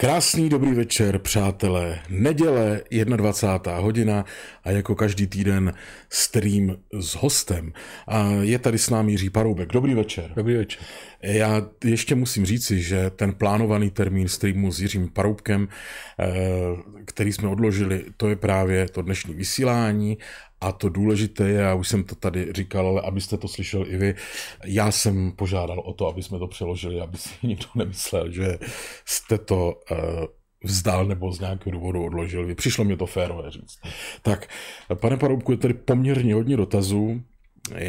Krásný dobrý večer, přátelé. Neděle, 21. hodina a jako každý týden stream s hostem. A je tady s námi Jiří Paroubek. Dobrý večer. Dobrý večer. Já ještě musím říci, že ten plánovaný termín streamu s Jiřím Paroubkem, eh, který jsme odložili, to je právě to dnešní vysílání a to důležité je, já už jsem to tady říkal, ale abyste to slyšel i vy, já jsem požádal o to, aby jsme to přeložili, aby si nikdo nemyslel, že jste to uh, vzdal nebo z nějakého důvodu odložil. Přišlo mi to férové říct. Tak, pane Paroubku, je tady poměrně hodně dotazů.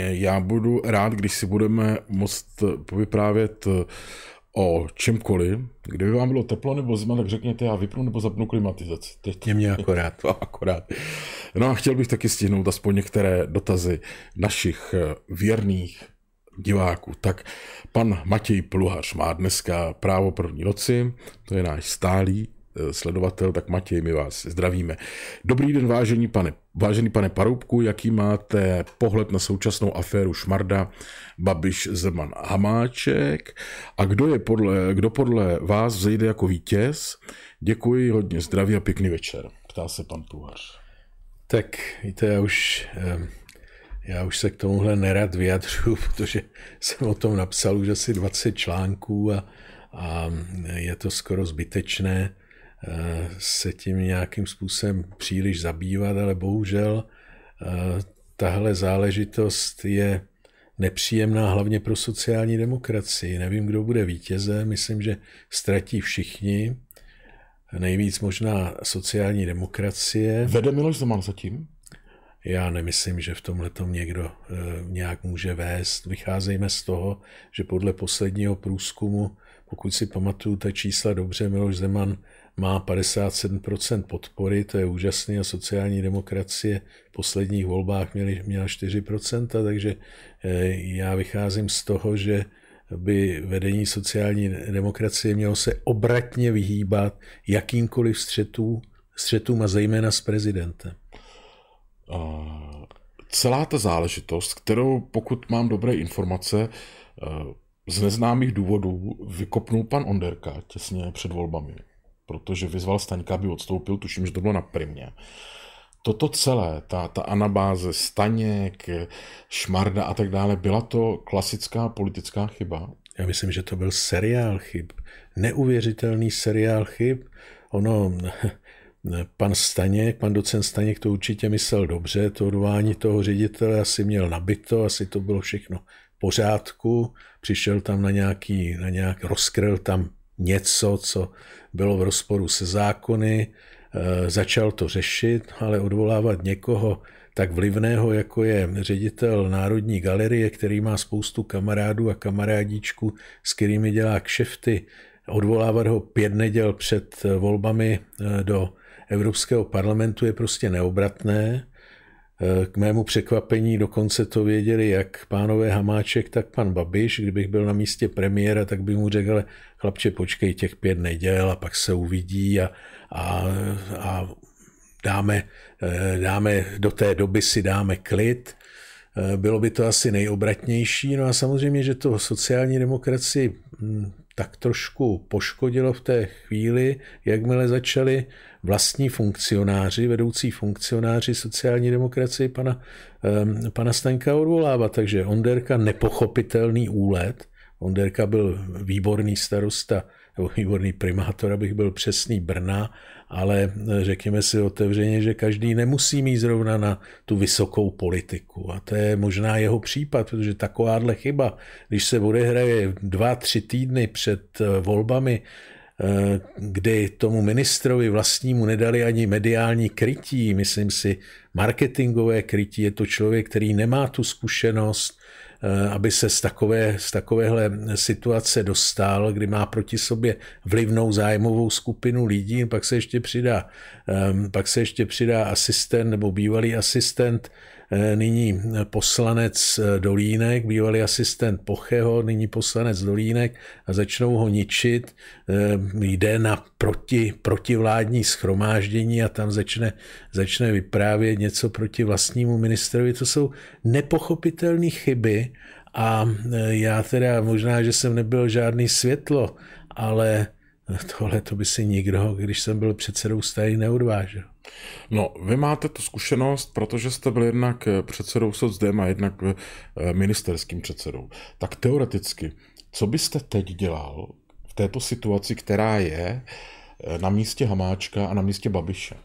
Já budu rád, když si budeme moct povyprávět o čemkoliv, kdyby vám bylo teplo nebo zima, tak řekněte, já vypnu nebo zapnu klimatizaci. Teď je mě akorát. To akorát. No a chtěl bych taky stihnout aspoň některé dotazy našich eh, věrných diváků. Tak pan Matěj Pluhař má dneska právo první noci, to je náš stálý sledovatel, tak Matěj, my vás zdravíme. Dobrý den, vážený pane, vážený pane Paroubku, jaký máte pohled na současnou aféru Šmarda, Babiš, Zeman, Hamáček a kdo, je podle, kdo podle vás vzejde jako vítěz? Děkuji, hodně zdraví a pěkný večer, ptá se pan Pluhař. Tak víte, já už, já už se k tomuhle nerad vyjadřu, protože jsem o tom napsal už asi 20 článků a, a je to skoro zbytečné se tím nějakým způsobem příliš zabývat, ale bohužel eh, tahle záležitost je nepříjemná hlavně pro sociální demokracii. Nevím, kdo bude vítěze, myslím, že ztratí všichni, nejvíc možná sociální demokracie. Vede Miloš Zeman zatím? Já nemyslím, že v tomhle tom někdo e, nějak může vést. Vycházejme z toho, že podle posledního průzkumu, pokud si pamatuju ta čísla dobře, Miloš Zeman má 57% podpory, to je úžasný a sociální demokracie v posledních volbách měli, měla 4%, takže eh, já vycházím z toho, že by vedení sociální demokracie mělo se obratně vyhýbat jakýmkoliv střetů, střetům a zejména s prezidentem. Celá ta záležitost, kterou, pokud mám dobré informace, eh, z neznámých důvodů vykopnul pan Onderka těsně před volbami protože vyzval Staňka, aby odstoupil, tuším, že to bylo na primě. Toto celé, ta, ta anabáze Staněk, Šmarda a tak dále, byla to klasická politická chyba? Já myslím, že to byl seriál chyb. Neuvěřitelný seriál chyb. Ono, pan Staněk, pan docent Staněk to určitě myslel dobře, to odvání toho ředitele asi měl nabito, asi to bylo všechno v pořádku, přišel tam na nějaký, na nějak, rozkryl tam něco, co bylo v rozporu se zákony, eh, začal to řešit, ale odvolávat někoho tak vlivného, jako je ředitel Národní galerie, který má spoustu kamarádů a kamarádičků, s kterými dělá kšefty, odvolávat ho pět neděl před volbami eh, do Evropského parlamentu je prostě neobratné. K mému překvapení dokonce to věděli jak pánové Hamáček, tak pan Babiš. Kdybych byl na místě premiéra, tak bych mu řekl, ale chlapče, počkej těch pět neděl a pak se uvidí a, a, a dáme, dáme, do té doby si dáme klid. Bylo by to asi nejobratnější. No a samozřejmě, že to sociální demokracii hm, tak trošku poškodilo v té chvíli, jakmile začali vlastní funkcionáři, vedoucí funkcionáři sociální demokracie pana, pana Staňka odvolávat. Takže Onderka nepochopitelný úlet. Onderka byl výborný starosta nebo výborný primátor, abych byl přesný Brna, ale řekněme si otevřeně, že každý nemusí mít zrovna na tu vysokou politiku. A to je možná jeho případ, protože takováhle chyba, když se odehraje dva, tři týdny před eh, volbami, eh, kdy tomu ministrovi vlastnímu nedali ani mediální krytí, myslím si, marketingové krytí, je to člověk, který nemá tu zkušenost, Eh, aby se z, takové, z takovéhle situace dostal, kdy má proti sobě vlivnou zájmovou skupinu lidí, pak se ještě přidá, eh, pak se ještě přidá asistent nebo bývalý asistent Eh, nyní poslanec eh, Dolínek, bývalý asistent Pocheho, nyní poslanec Dolínek a začnou ho ničit. Eh, jde na proti, protivládní schromáždění a tam začne, začne vyprávět něco proti vlastnímu ministrovi. To jsou nepochopitelné chyby a já teda možná, že jsem nebyl žádný světlo, ale tohle to by si nikdo, když jsem byl předsedou strany, neodvážil. No, vy máte tu zkušenost, protože jste byl jednak předsedou SocDem a jednak ministerským předsedou. Tak teoreticky, co byste teď dělal v této situaci, která je na místě Hamáčka a na místě Babiše?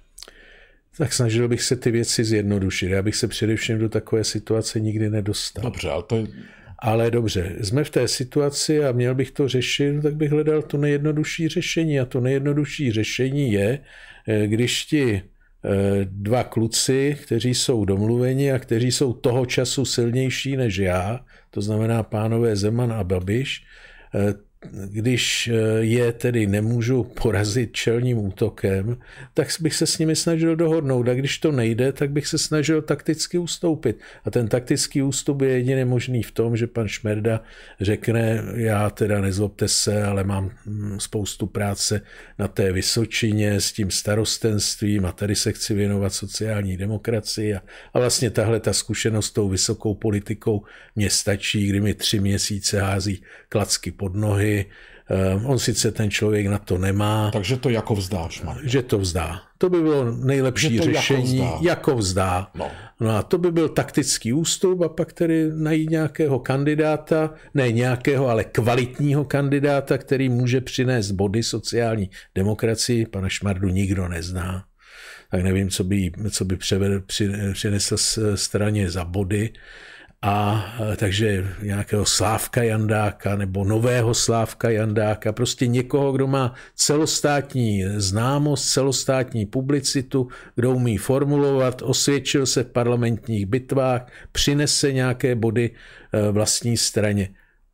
Tak snažil bych se ty věci zjednodušit. Já bych se především do takové situace nikdy nedostal. Dobře, ale to je... Ale dobře, jsme v té situaci a měl bych to řešit, tak bych hledal to nejjednodušší řešení. A to nejjednodušší řešení je, eh, když ti eh, dva kluci, kteří jsou domluveni a kteří jsou toho času silnější než já, to znamená pánové Zeman a Babiš, eh, když eh, je tedy nemůžu porazit čelním útokem, tak bych se s nimi snažil dohodnout. A když to nejde, tak bych se snažil takticky ustoupit. A ten taktický ústup je jedině možný v tom, že pan Šmerda řekne, já teda nezlobte se, ale mám hm, spoustu práce na té Vysočině s tím starostenstvím a tady se chci věnovat sociální demokracii. A, a vlastně tahle ta zkušenost s tou vysokou politikou mě stačí, kdy mi tři měsíce hází klacky pod nohy, Eh, on sice ten člověk na to nemá. Takže to jako vzdáš, man. Že to vzdá. To by bylo nejlepší to řešení, jako vzdá. Jako vzdá. No. no a to by byl taktický ústup a pak tedy najít nějakého kandidáta, ne nějakého, ale kvalitního kandidáta, který může přinést body sociální demokracii. Pana Šmardu nikdo nezná tak nevím, co by, co by převedl, přinesl straně za body. A e, takže nějakého Slávka Jandáka nebo nového Slávka Jandáka, prostě někoho, kdo má celostátní známost, celostátní publicitu, kdo umí formulovat, osvědčil se v parlamentních bitvách, přinese nějaké body e, vlastní straně.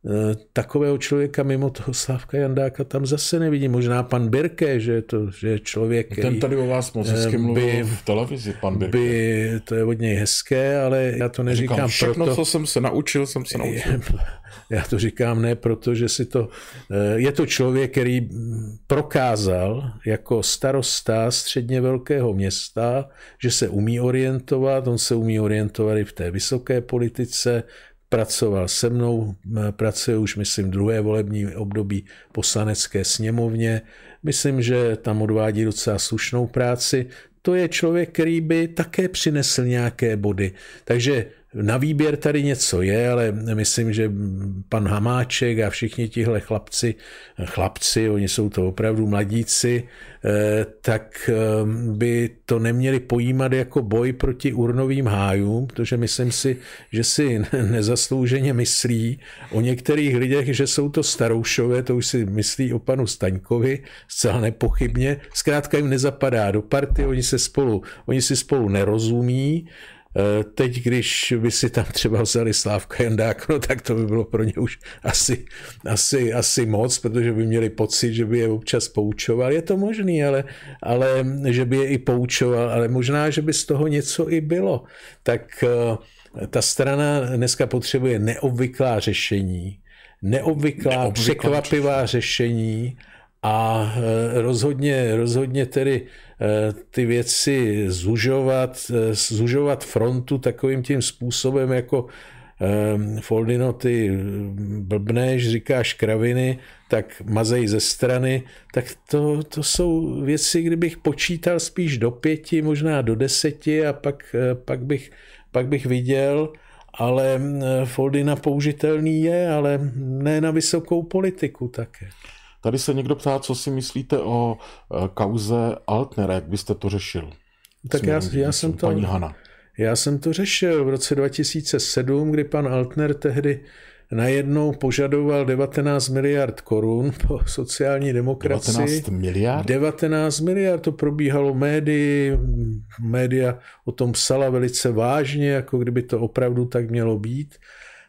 Eh, takového člověka mimo toho Slávka Jandáka tam zase nevidím. Možná pan Birke, že je to že je člověk, který... Ten tady o vás moc hezky eh, mluvil v televizi, pan Birke. By, to je od něj hezké, ale já to neříkám Říkám, všechno, proto... co jsem se naučil, jsem se naučil. Já to říkám ne proto, že si to... Eh, je to člověk, který prokázal jako starosta středně velkého města, že se umí orientovat, on se umí orientovat i v té vysoké politice, pracoval se mnou, pracuje už, myslím, druhé volební období poslanecké sněmovně. Myslím, že tam odvádí docela slušnou práci. To je člověk, který by také přinesl nějaké body. Takže na výběr tady něco je, ale myslím, že pan Hamáček a všichni tihle chlapci, chlapci, oni jsou to opravdu mladíci, eh, tak eh, by to neměli pojímat jako boj proti urnovým hájům, protože myslím si, že si nezaslouženě myslí o některých lidech, že jsou to staroušové, to už si myslí o panu Staňkovi, zcela nepochybně. Zkrátka jim nezapadá do party, oni se spolu, oni si spolu nerozumí, teď, když by si tam třeba vzali Slávka Jandák, no tak to by bylo pro ně už asi, asi, asi moc, protože by měli pocit, že by je občas poučoval. Je to možný, ale, ale že by je i poučoval, ale možná, že by z toho něco i bylo. Tak eh, ta strana dneska potřebuje neobvyklá řešení, neobvyklá, neobvyklá překvapivá řešení a eh, rozhodně, rozhodně tedy Eh, ty věci zužovat, eh, zužovat frontu takovým tím způsobem, jako eh, Foldino, ty blbneš, říkáš kraviny, tak mazej ze strany, tak to, to jsou věci, kdybych počítal spíš do pěti, možná do deseti a pak, pak, bych, pak bych viděl, ale Foldina použitelný je, ale ne na vysokou politiku také. Tady se někdo ptá, co si myslíte o e, kauze Altner, jak byste to řešil? Tak já, já jsem to... Paní Hana. Já jsem to řešil v roce 2007, kdy pan Altner tehdy najednou požadoval 19 miliard korun po sociální demokracii. 19 miliard? 19 miliard, to probíhalo médii, média o tom psala velice vážně, jako kdyby to opravdu tak mělo být.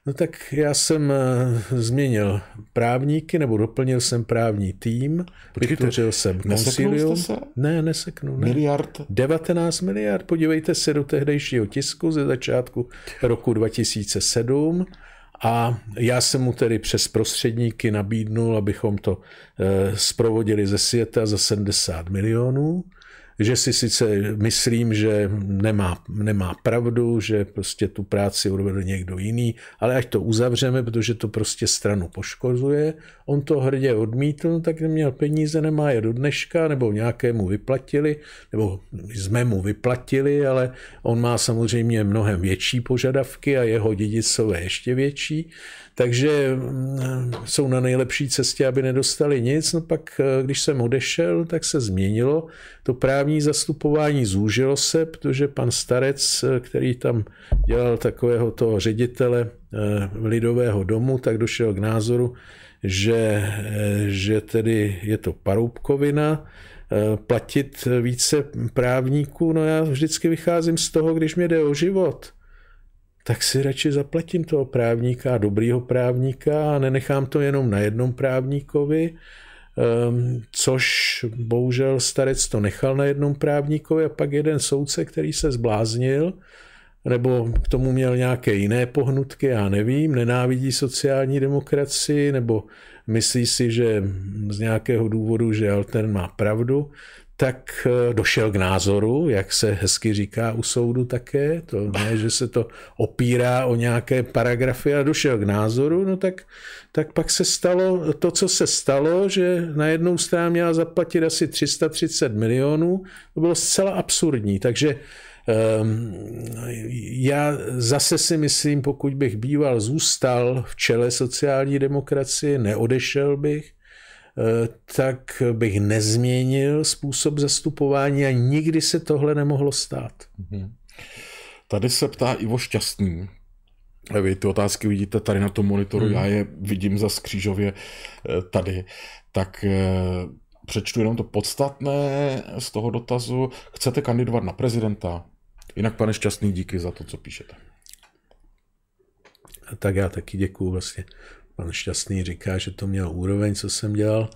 No tak já jsem eh, změnil právníky, nebo doplnil jsem právní tým, Počkejte, vytvořil jsem konsilium. se? Ne, neseknu. Ne. Miliard? 19 miliard. Podívejte se do tehdejšího tisku ze začátku roku 2007 a já jsem mu tedy přes prostředníky nabídnul, abychom to eh, zprovodili ze světa za 70 milionů. Že si sice myslím, že nemá, nemá pravdu, že prostě tu práci odvedl někdo jiný, ale ať to uzavřeme, protože to prostě stranu poškozuje. On to hrdě odmítl, tak neměl peníze, nemá je do dneška, nebo nějakému vyplatili, nebo jsme mu vyplatili, ale on má samozřejmě mnohem větší požadavky a jeho dědicové ještě větší takže mm, jsou na nejlepší cestě, aby nedostali nic. No pak, eh, když jsem odešel, tak se změnilo. To právní zastupování zúžilo se, protože pan Starec, eh, který tam dělal takového toho ředitele eh, lidového domu, tak došel k názoru, že, že tedy je to paroubkovina, platit více právníků, no já vždycky vycházím z toho, když mě jde o život tak si radši zaplatím toho právníka, dobrýho právníka a nenechám to jenom na jednom právníkovi, um, což bohužel starec to nechal na jednom právníkovi a pak jeden soudce, který se zbláznil, nebo k tomu měl nějaké jiné pohnutky, já nevím, nenávidí sociální demokracii, nebo myslí si, že z nějakého důvodu, že Altern má pravdu, tak eh, došel k názoru, jak se hezky říká u soudu také, to ne, že se to opírá o nějaké paragrafy, a došel k názoru, no tak, tak pak se stalo to, co se stalo, že na jednou stranu měla zaplatit asi 330 milionů, to bylo zcela absurdní, takže um, já zase si myslím, pokud bych býval zůstal v čele sociální demokracie, neodešel bych, tak bych nezměnil způsob zastupování a nikdy se tohle nemohlo stát. Mhm. Tady se ptá Ivo Šťastný. Vy ty otázky vidíte tady na tom monitoru, hmm. já je vidím za skřížově eh, tady. Tak eh, přečtu jenom to podstatné z toho dotazu. Chcete kandidovat na prezidenta? Jinak, pane Šťastný, díky za to, co píšete. Tak já taky děkuju vlastně Pan Šťastný říká, že to měl úroveň, co jsem dělal.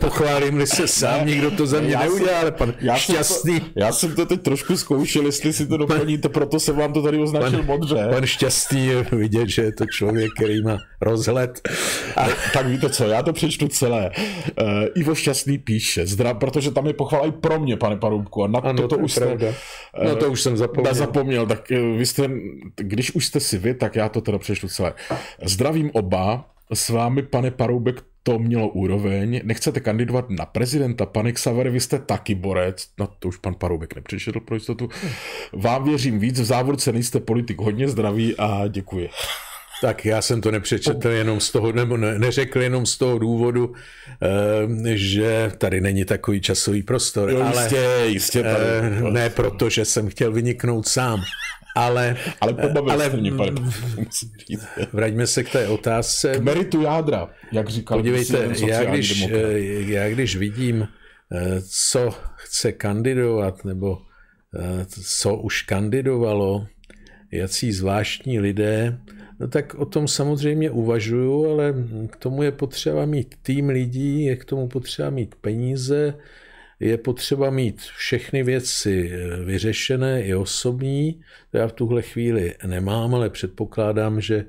Pochválím-li se sám, nikdo to za mě já neudělal, ale pan já Šťastný... Jsem to, já jsem to teď trošku zkoušel, jestli si to doplníte, proto jsem vám to tady označil pan, modře. Pan Šťastný je vidět, že je to člověk, který má rozhled. A... tak víte co, já to přečtu celé. Uh, Ivo Šťastný píše, zdrav, protože tam je pochvala i pro mě, pane Parubku, a na ano, to, to už jste, uh, No to už jsem zapomněl. Zapomněl, tak uh, vy jste, když už jste si vy, tak já to teda přečtu celé. Zdravím oba, s vámi, pane Paroubek, to mělo úroveň. Nechcete kandidovat na prezidenta, pane Xaver, vy jste taky borec. Na to už pan Paroubek nepřišel pro jistotu. Vám věřím víc, v závodce nejste politik, hodně zdraví a děkuji. Tak já jsem to nepřečetl jenom z toho, nebo ne, neřekl jenom z toho důvodu, eh, že tady není takový časový prostor. Jo, ale jistě, jistě. Tady, eh, ne proto, že jsem chtěl vyniknout sám, ale, ale, ale mě, pane, vraťme se k té otázce. K meritu jádra, jak říkal. Podívejte, já když, eh, já když vidím, eh, co chce kandidovat, nebo eh, co už kandidovalo, jací zvláštní lidé, no tak o tom samozřejmě uvažuju, ale k tomu je potřeba mít tým lidí, je k tomu potřeba mít peníze, je potřeba mít všechny věci eh, vyřešené i osobní. To já v tuhle chvíli nemám, ale předpokládám, že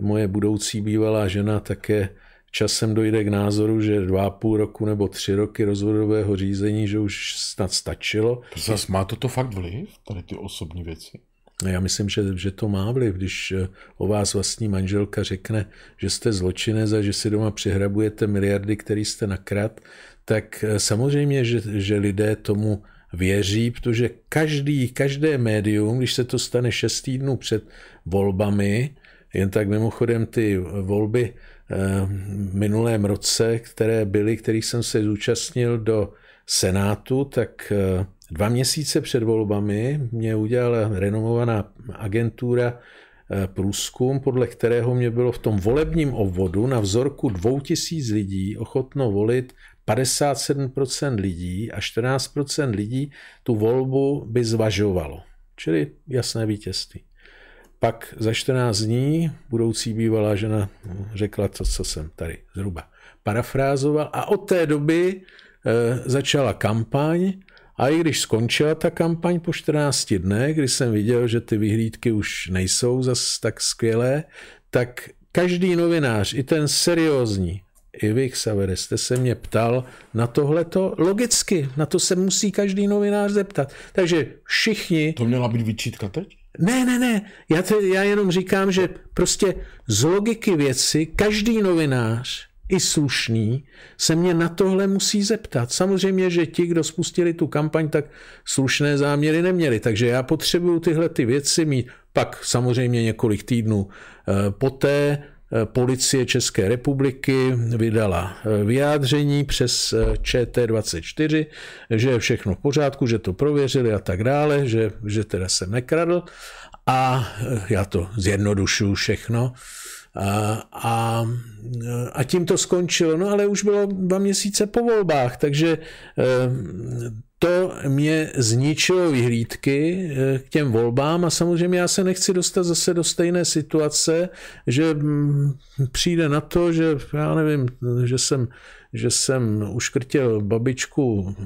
moje budoucí bývalá žena také časem dojde k názoru, že dva půl roku nebo tři roky rozvodového řízení, že už snad stačilo. Zas má toto fakt vliv, tady ty osobní věci? Já myslím, že, že to má vliv, když eh, o vás vlastní manželka řekne, že jste zločinec a že si doma přihrabujete miliardy, které jste nakrát, tak eh, samozřejmě, že, že lidé tomu věří, protože každý, každé médium, když se to stane šest týdnů před volbami, jen tak mimochodem ty volby eh, v minulém roce, které byly, kterých jsem se zúčastnil do Senátu, tak eh, dva měsíce před volbami mě udělala renomovaná agentura průzkum, podle kterého mě bylo v tom volebním obvodu na vzorku 2000 lidí ochotno volit 57% lidí a 14% lidí tu volbu by zvažovalo. Čili jasné vítězství. Pak za 14 dní budoucí bývalá žena řekla to, co jsem tady zhruba parafrázoval a od té doby e, začala kampaň a i když skončila ta kampaň po 14 dnech, kdy jsem viděl, že ty vyhlídky už nejsou zas tak skvělé, tak každý novinář, i ten seriózní, i vy, Xavere, jste se mě ptal na tohleto logicky. Na to se musí každý novinář zeptat. Takže všichni... To měla být vyčítka teď? Ne, ne, ne. Já, te, já jenom říkám, že prostě z logiky věci každý novinář i slušný se mě na tohle musí zeptat. Samozřejmě, že ti, kdo spustili tu kampaň, tak slušné záměry neměli. Takže já potřebuju tyhle ty věci mít. Pak samozřejmě několik týdnů eh, poté policie České republiky vydala eh, vyjádření přes ČT24, že je všechno v pořádku, že to prověřili a tak dále, že, že teda jsem nekradl. A já to zjednodušuju všechno. A, a, a tím to skončilo. No ale už bylo dva měsíce po volbách, takže eh, to mě zničilo vyhlídky eh, k těm volbám a samozřejmě já se nechci dostat zase do stejné situace, že mm, přijde na to, že já nevím, že jsem, že jsem uškrtil babičku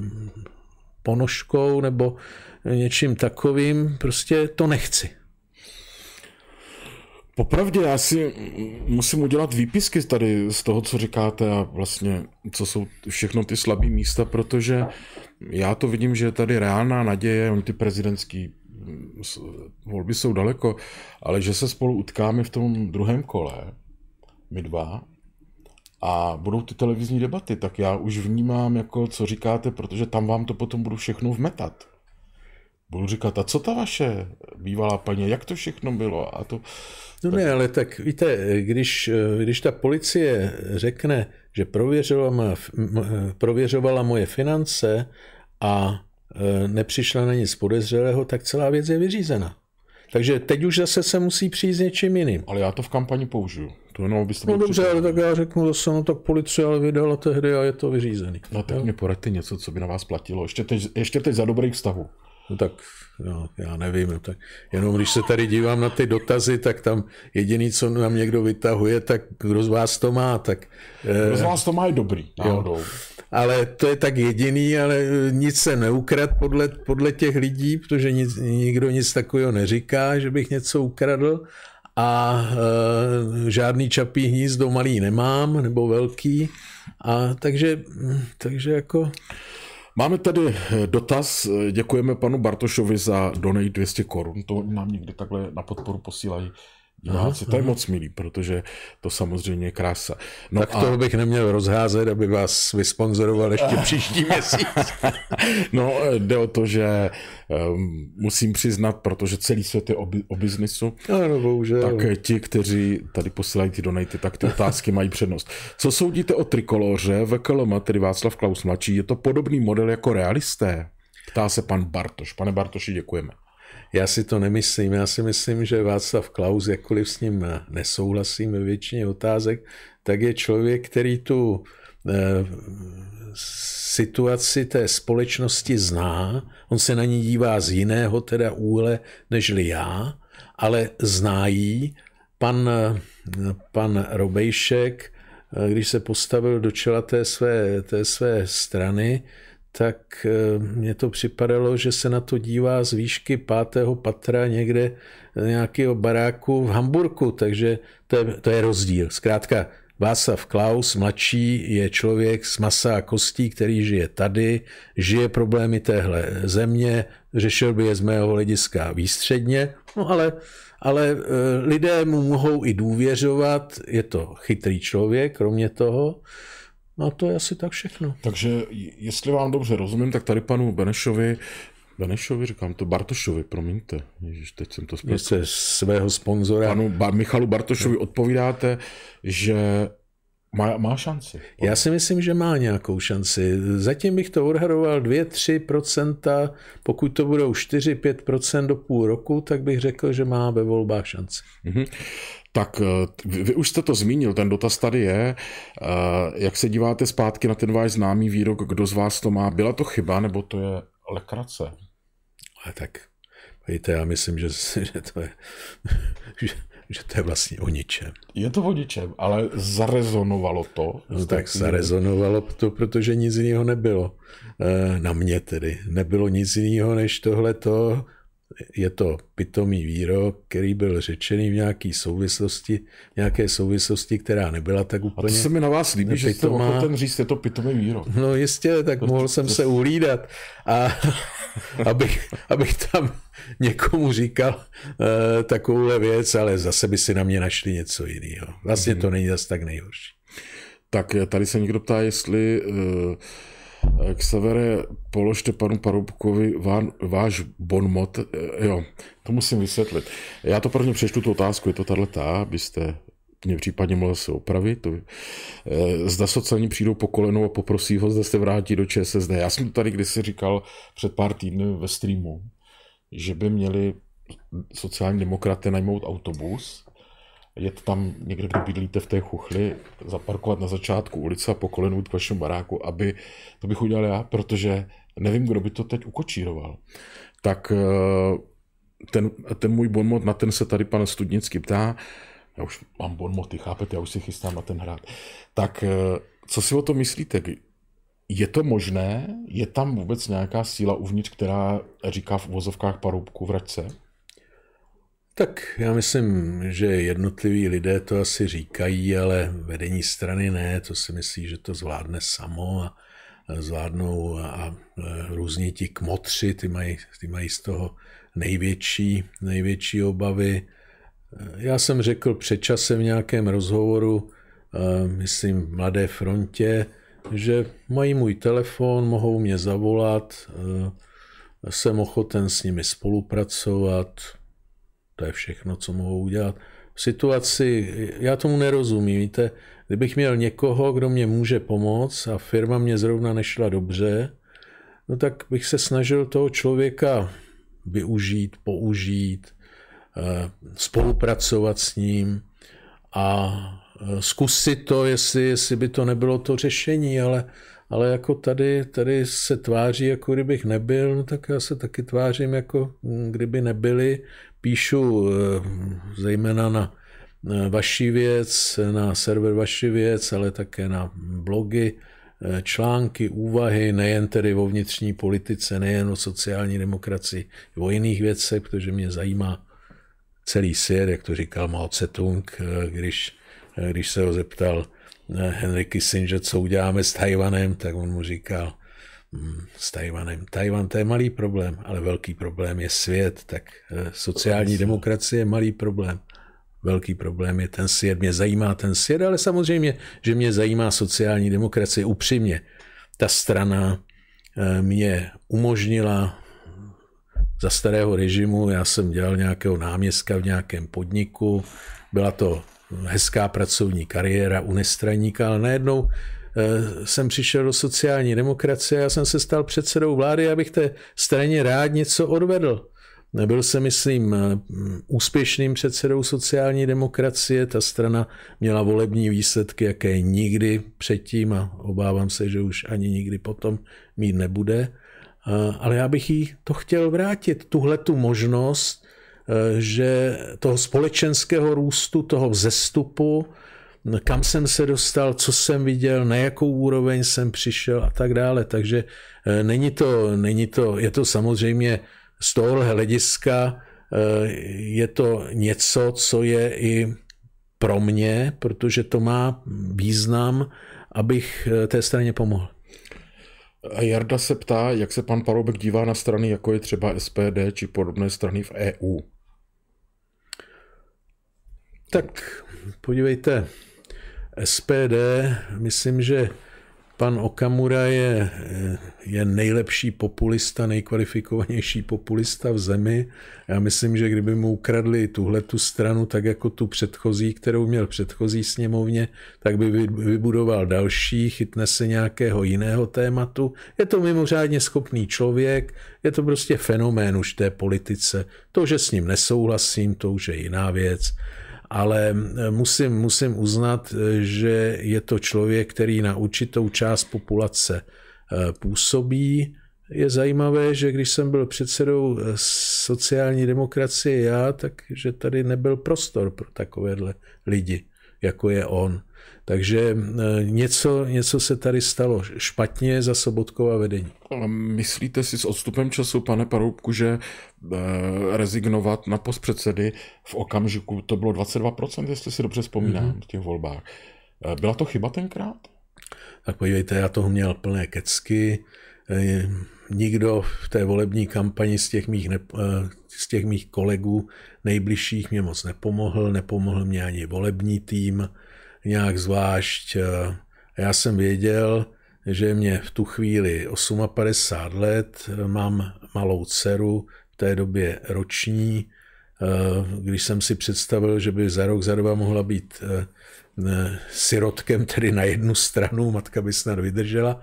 ponožkou nebo něčím takovým, prostě to nechci. Popravdě, já si musím udělat výpisky tady z toho, co říkáte a vlastně, co jsou všechno ty slabé místa, protože já to vidím, že je tady reálná naděje, oni ty prezidentský volby jsou daleko, ale že se spolu utkáme v tom druhém kole, my dva, a budou ty televizní debaty, tak já už vnímám, jako co říkáte, protože tam vám to potom budu všechno vmetat. Budu říkat, a co ta vaše bývalá paní, jak to všechno bylo? A to, No ne, ale tak víte, když, když ta policie řekne, že prověřovala, prověřovala moje finance a e, nepřišla na nic podezřelého, tak celá věc je vyřízena. Takže teď už zase se musí přijít s něčím jiným. Ale já to v kampani použiju. To jenom, abyste no dobře, ale tak já řeknu zase, no tak policie ale vydala tehdy a je to vyřízený. No tak mě poradte něco, co by na vás platilo. Ještě teď, ještě teď za dobrých vztahů. No tak no, já nevím. No, tak jenom když se tady dívám na ty dotazy, tak tam jediný, co nám někdo vytahuje, tak kdo z vás to má, tak... Kdo z vás to má je dobrý, náhodou. Jo. Ale to je tak jediný, ale nic se neukrad podle, podle těch lidí, protože nic, nikdo nic takového neříká, že bych něco ukradl a e, žádný čapí hnízdo malý nemám, nebo velký. A takže, takže jako... Máme tady eh, dotaz, děkujeme panu Bartošovi za donate 200 korun, to nám někdy takhle na podporu posílají diváci. To je moc milý, protože to samozřejmě je krása. No tak a... toho bych neměl rozházet, aby vás vysponzoroval ještě příští měsíc. no, jde o to, že um, musím přiznat, protože celý svět je o, o biznisu, ano, bohužel. tak ti, kteří tady posílají ty donaty, tak ty otázky mají přednost. Co soudíte o trikoloře VKLM, tedy Václav Klaus mladší? Je to podobný model jako realisté? Ptá se pan Bartoš. Pane Bartoši, děkujeme. Já si to nemyslím. Já si myslím, že Václav Klaus, jakkoliv s ním nesouhlasím ve většině otázek, tak je člověk, který tu eh, situaci té společnosti zná. On se na ní dívá z jiného teda úhle nežli já, ale zná jí. Pan, pan Robejšek, eh, když se postavil do čela té své, té své strany, tak eh, mně to připadalo, že se na to dívá z výšky pátého patra někde nějakého baráku v Hamburku, takže to je, to je rozdíl. Zkrátka, Václav Klaus, mladší, je člověk z masa a kostí, který žije tady, žije problémy téhle země, řešil by je z mého hlediska výstředně, no ale, ale eh, lidé mu mohou i důvěřovat, je to chytrý člověk, kromě toho, No to je asi tak všechno. Takže jestli vám dobře rozumím, tak tady panu Benešovi Benešovi, říkám to Bartošovi, promiňte. Ježiš, teď jsem to spletl. svého sponzora. Panu ba- Michalu Bartošovi odpovídáte, že má, má šanci. Já si myslím, že má nějakou šanci. Zatím bych to odhadoval 2-3%, pokud to budou 4-5% do půl roku, tak bych řekl, že má ve volbách šanci. Mm-hmm. Tak eh, vy už jste to zmínil, ten dotaz tady je. Eh, jak se díváte zpátky na ten váš známý výrok, kdo z vás to má? Byla to chyba, nebo to je lekrace? A tak, víte, já myslím, že, že to je... Že, že to je vlastně o ničem. Je to o ničem, ale zarezonovalo to. No tak zarezonovalo to, protože nic jiného nebylo. Eh, na mě tedy. Nebylo nic jiného, než tohle to je to pitomý výrok, který byl řečený v nějaké souvislosti, nějaké souvislosti, která nebyla tak úplně... A to se mi na vás líbí, že jste ochoten říct, je to pitomý výrok. No jistě, tak to, mohl jsem to... se uhlídat. A abych, abych tam někomu říkal uh, takovouhle věc, ale zase by si na mě našli něco jiného. Vlastně to není zase tak nejhorší. Tak tady se někdo ptá, jestli uh, k severe položte panu Paroubkovi váš bonmot. Eh, jo, to musím vysvětlit. Já to prvně přečtu tu otázku, je to tahle ta, abyste mě případně mohl se opravit. To, eh, zda sociální přijdou po kolenu a poprosí ho, zda se vrátí do ČSSD. Já jsem to tady kdysi říkal před pár týdny ve streamu, že by měli sociální demokraté najmout autobus jet tam někde, kde bydlíte v té chuchli, zaparkovat na začátku ulice a pokolenout k vašemu baráku, aby to bych udělal já, protože nevím, kdo by to teď ukočíroval. Tak eh, ten, ten můj bonmot, na ten se tady pan Studnický ptá, já už mám bonmoty, chápete, já už si chystám na ten hrát. Tak eh, co si o to myslíte? Je to možné? Je tam vůbec nějaká síla uvnitř, která říká v uvozovkách paroubku vraťce? Tak já myslím, že jednotliví lidé to asi říkají, ale vedení strany ne, to si myslí, že to zvládne samo a zvládnou a různí ti kmotři, ty mají, ty mají z toho největší, největší obavy. Já jsem řekl před časem v nějakém rozhovoru, myslím v Mladé frontě, že mají můj telefon, mohou mě zavolat, jsem ochoten s nimi spolupracovat, to je všechno, co mohou udělat. V situaci, já tomu nerozumím, víte, kdybych měl někoho, kdo mě může pomoct a firma mě zrovna nešla dobře, no tak bych se snažil toho člověka využít, použít, eh, spolupracovat s ním a eh, zkusit to, jestli, jestli by to nebylo to řešení, ale, ale jako tady, tady se tváří, jako kdybych nebyl, no tak já se taky tvářím, jako hm, kdyby nebyli, píšu eh, zejména na vaši věc, na server vaši věc, ale také na blogy, eh, články, úvahy, nejen tedy o vnitřní politice, nejen o sociální demokracii, o jiných věcech, protože mě zajímá celý svět, jak to říkal Mao Tse-tung, eh, když, když se ho zeptal Henry Kissinger, co uděláme s Tajvanem, tak on mu říkal, s Tajvanem. Tajvan to je malý problém, ale velký problém je svět, tak eh, sociální demokracie je malý problém. Velký problém je ten svět. Mě zajímá ten svět, ale samozřejmě, že mě zajímá sociální demokracie upřímně. Ta strana eh, mě umožnila za starého režimu, já jsem dělal nějakého náměstka v nějakém podniku, byla to hezká pracovní kariéra u nestraníka, ale najednou jsem přišel do sociální demokracie, já jsem se stal předsedou vlády, abych té straně rád něco odvedl. Nebyl jsem, myslím, eh, úspěšným předsedou sociální demokracie. Ta strana měla volební výsledky, jaké nikdy předtím a obávám se, že už ani nikdy potom mít nebude. Eh, ale já bych jí to chtěl vrátit, tuhle tu možnost, že toho společenského růstu, toho vzestupu, kam jsem se dostal, co jsem viděl, na jakou úroveň jsem přišel a tak dále. Takže eh, není to, není to je to samozřejmě z tohohle hlediska eh, je to něco, co je i pro mě, protože to má význam, abych eh, té straně pomohl. A Jarda se ptá, jak se pan Paroubek dívá na strany, jako je třeba SPD či podobné strany v EU. Tak podívejte, SPD, myslím, že pan Okamura je, je nejlepší populista, nejkvalifikovanější populista v zemi. Já myslím, že kdyby mu ukradli tuhle tu stranu, tak jako tu předchozí, kterou měl předchozí sněmovně, tak by vybudoval další, chytne se nějakého jiného tématu. Je to mimořádně schopný člověk, je to prostě fenomén už té politice. To, že s ním nesouhlasím, to už je jiná věc ale eh, musím, musím uznat, eh, že je to člověk, který na určitou část populace eh, působí. Je zajímavé, že když jsem byl předsedou sociální demokracie já, takže tady nebyl prostor pro takovéhle lidi, jako je on. Takže něco, něco se tady stalo špatně za Sobotkova vedení. Myslíte si s odstupem času, pane Paroubku, že rezignovat na post předsedy v okamžiku, to bylo 22%, jestli si dobře vzpomínám, mm-hmm. v těch volbách. Byla to chyba tenkrát? Tak podívejte, já toho měl plné kecky. Eh, nikdo v té volební kampani z těch mých, ne, eh, z těch mých kolegů nejbližších mě moc nepomohl, nepomohl mě ani volební tým nějak zvlášť. Eh, já jsem věděl, že mě v tu chvíli 58 let, mám malou dceru, v té době roční, když jsem si představil, že by za rok, za dva mohla být sirotkem, tedy na jednu stranu, matka by snad vydržela,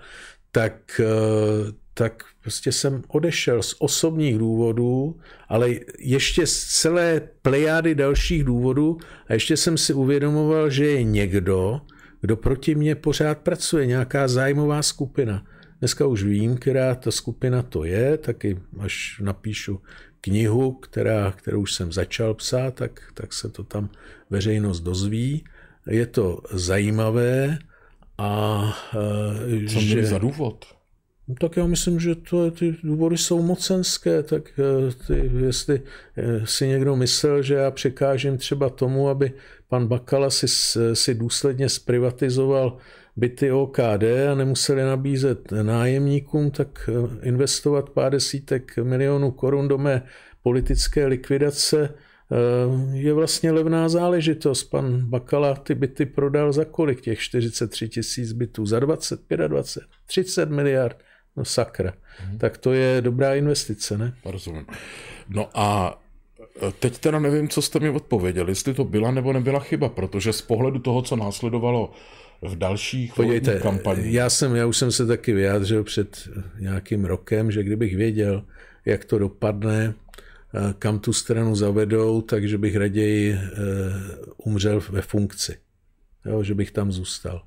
tak, eh, tak prostě jsem odešel z osobních důvodů, ale ještě z celé plejády dalších důvodů a ještě jsem si uvědomoval, že je někdo, kdo proti mně pořád pracuje, nějaká zájmová skupina. Dneska už vím, která ta skupina to je, taky až napíšu knihu, která, kterou už jsem začal psát, tak, tak se to tam veřejnost dozví. Je to zajímavé, a uh, Co že... za důvod? No, tak já myslím, že to, ty důvody jsou mocenské, tak uh, ty, jestli uh, si někdo myslel, že já překážím třeba tomu, aby pan Bakala si, si důsledně zprivatizoval byty OKD a nemuseli nabízet nájemníkům, tak investovat pár desítek milionů korun do mé politické likvidace Eh, je vlastně levná záležitost. Pan Bakala ty byty prodal za kolik těch 43 tisíc bytů? Za 20, 25, 30 miliard. No sakra. Hmm. Tak to je dobrá investice, ne? Rozumím. No a eh, teď teda nevím, co jste mi odpověděl, jestli to byla nebo nebyla chyba, protože z pohledu toho, co následovalo v dalších Podívejte, kampaních. Já, jsem, já už jsem se taky vyjádřil před nějakým rokem, že kdybych věděl, jak to dopadne, Eh, kam tu stranu zavedou, takže bych raději eh, umřel ve funkci, jo, že bych tam zůstal.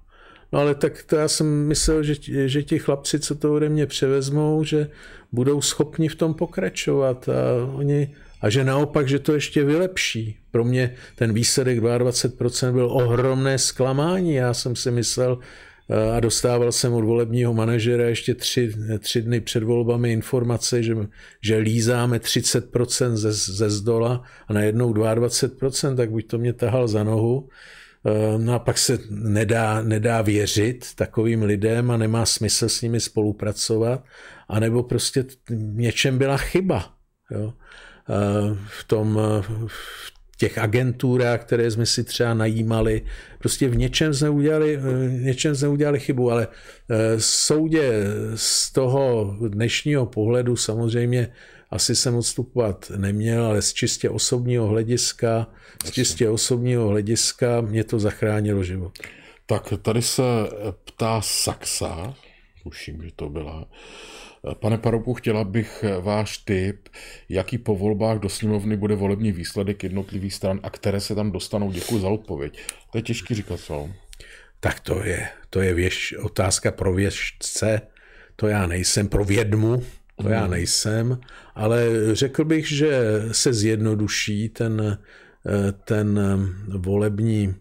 No ale tak to já jsem myslel, že, že ti chlapci, co to ode mě převezmou, že budou schopni v tom pokračovat a oni a že naopak, že to ještě vylepší. Pro mě ten výsledek 22% byl ohromné zklamání. Já jsem si myslel, a dostával jsem od volebního manažera ještě tři, tři dny před volbami informace, že, že lízáme 30% ze, ze zdola a najednou 22%, tak buď to mě tahal za nohu, eh, No a pak se nedá, nedá věřit takovým lidem a nemá smysl s nimi spolupracovat, anebo prostě v něčem byla chyba. Jo? Eh, v tom, v těch agenturách, které jsme si třeba najímali. Prostě v něčem jsme udělali, něčem jsme udělali chybu, ale eh, soudě z toho dnešního pohledu samozřejmě asi jsem odstupovat neměl, ale z čistě osobního hlediska, z čistě osobního hlediska mě to zachránilo život. Tak tady se ptá Saxa, tuším, že to byla, Pane Paropu, chtěla bych váš tip, jaký po volbách do sněmovny bude volební výsledek jednotlivých stran a které se tam dostanou. Děkuji za odpověď. To je těžký říkat, co? Tak to je, to je věž, otázka pro věžce, to já nejsem, pro vědmu, to já mhm. nejsem, ale řekl bych, že se zjednoduší ten, ten volební,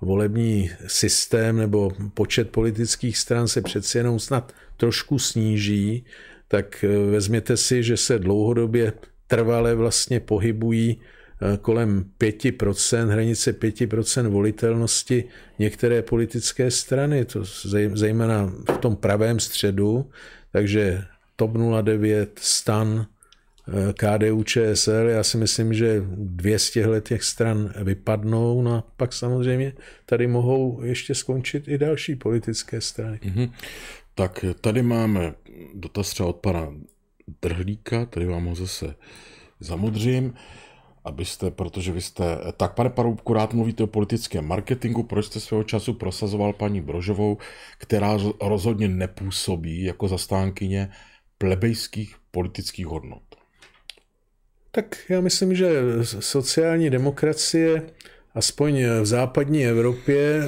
volební systém nebo počet politických stran se přeci jenom snad trošku sníží, tak eh, vezměte si, že se dlouhodobě trvale vlastně pohybují eh, kolem 5%, hranice 5% volitelnosti některé politické strany, to zejména v tom pravém středu, takže TOP 09, STAN, eh, KDU, ČSL, já si myslím, že 200 let těch stran vypadnou, no a pak samozřejmě tady mohou ještě skončit i další politické strany. Mm-hmm. Tak tady máme dotaz třeba od pana Drhlíka, tady vám ho zase zamudřím, abyste, protože vy jste, tak pane Paroubku, rád mluvíte o politickém marketingu, proč jste svého času prosazoval paní Brožovou, která rozhodně nepůsobí jako zastánkyně plebejských politických hodnot? Tak já myslím, že sociální demokracie, aspoň v západní Evropě,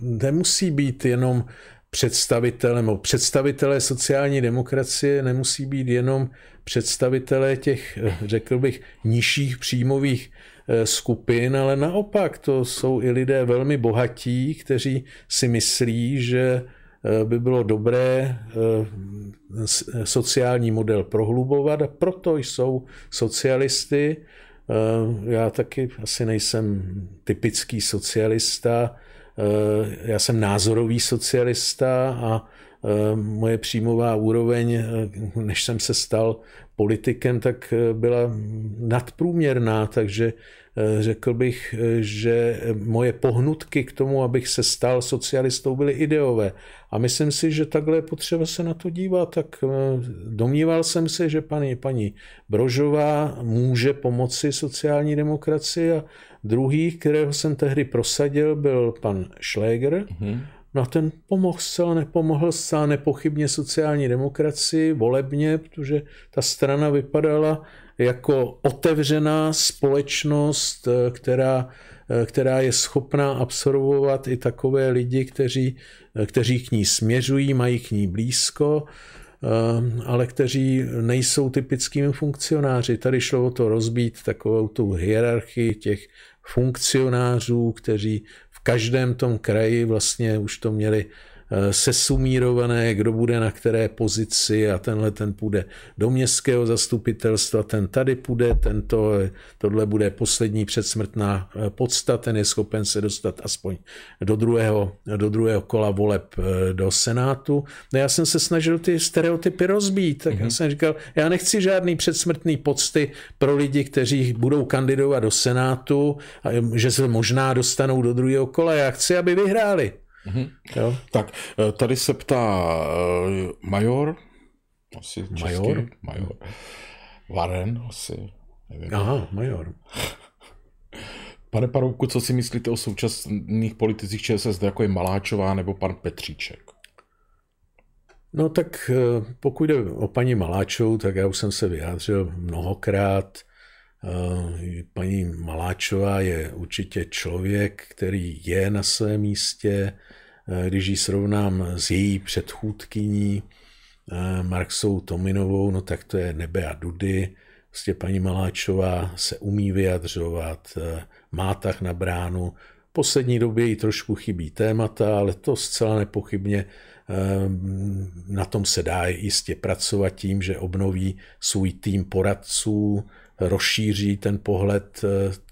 nemusí být jenom představitelé, nebo představitelé sociální demokracie nemusí být jenom představitelé těch, řekl bych, nižších příjmových skupin, ale naopak to jsou i lidé velmi bohatí, kteří si myslí, že by bylo dobré sociální model prohlubovat a proto jsou socialisty. Já taky asi nejsem typický socialista, já jsem názorový socialista a moje příjmová úroveň, než jsem se stal politikem, tak byla nadprůměrná, takže Eh, řekl bych, eh, že moje pohnutky k tomu, abych se stal socialistou, byly ideové. A myslím si, že takhle je potřeba se na to dívat. Tak eh, domníval jsem se, že paní, paní Brožová může pomoci sociální demokracii a druhý, kterého jsem tehdy prosadil, byl pan Schläger. Mm-hmm. No a ten pomohl zcela, nepomohl zcela nepochybně sociální demokracii volebně, protože ta strana vypadala jako otevřená společnost, eh, která, eh, která je schopná absorbovat i takové lidi, kteří, eh, kteří k ní směřují, mají k ní blízko, ale kteří nejsou typickými funkcionáři. Tady šlo o to rozbít takovou tu hierarchii těch funkcionářů, kteří v každém tom kraji vlastně už to měli sesumírované, kdo bude na které pozici a tenhle ten půjde do městského zastupitelstva, ten tady půjde, tento, tohle bude poslední předsmrtná eh, podsta, ten je schopen se dostat aspoň do druhého, do druhého kola voleb eh, do Senátu. No já jsem se snažil ty stereotypy rozbít, tak mm-hmm. já mhm. jsem říkal, já nechci žádný předsmrtný pocty pro lidi, kteří budou kandidovat do Senátu, že se možná dostanou do druhého kola, já chci, aby vyhráli. Mm-hmm. Jo? Tak, eh, tady se ptá uh, Major, asi český, Major? Major. Varen, asi, nevím. Aha, Major. Pane Paroubku, co si myslíte o současných politicích ČSSD, jako je Maláčová nebo pan Petříček? No tak eh, pokud jde o paní Maláčovou, tak já už jsem se vyjádřil mnohokrát. Paní Maláčová je určitě člověk, který je na svém místě, Eh, když ji srovnám s její předchůdkyní eh, Marksou Tominovou, no tak to je nebe a dudy. Prostě paní Maláčová se umí vyjadřovat, eh, má tak na bránu. V poslední době jí trošku chybí témata, ale to zcela nepochybně na tom se dá jistě pracovat tím, že obnoví svůj tým poradců, rozšíří ten pohled,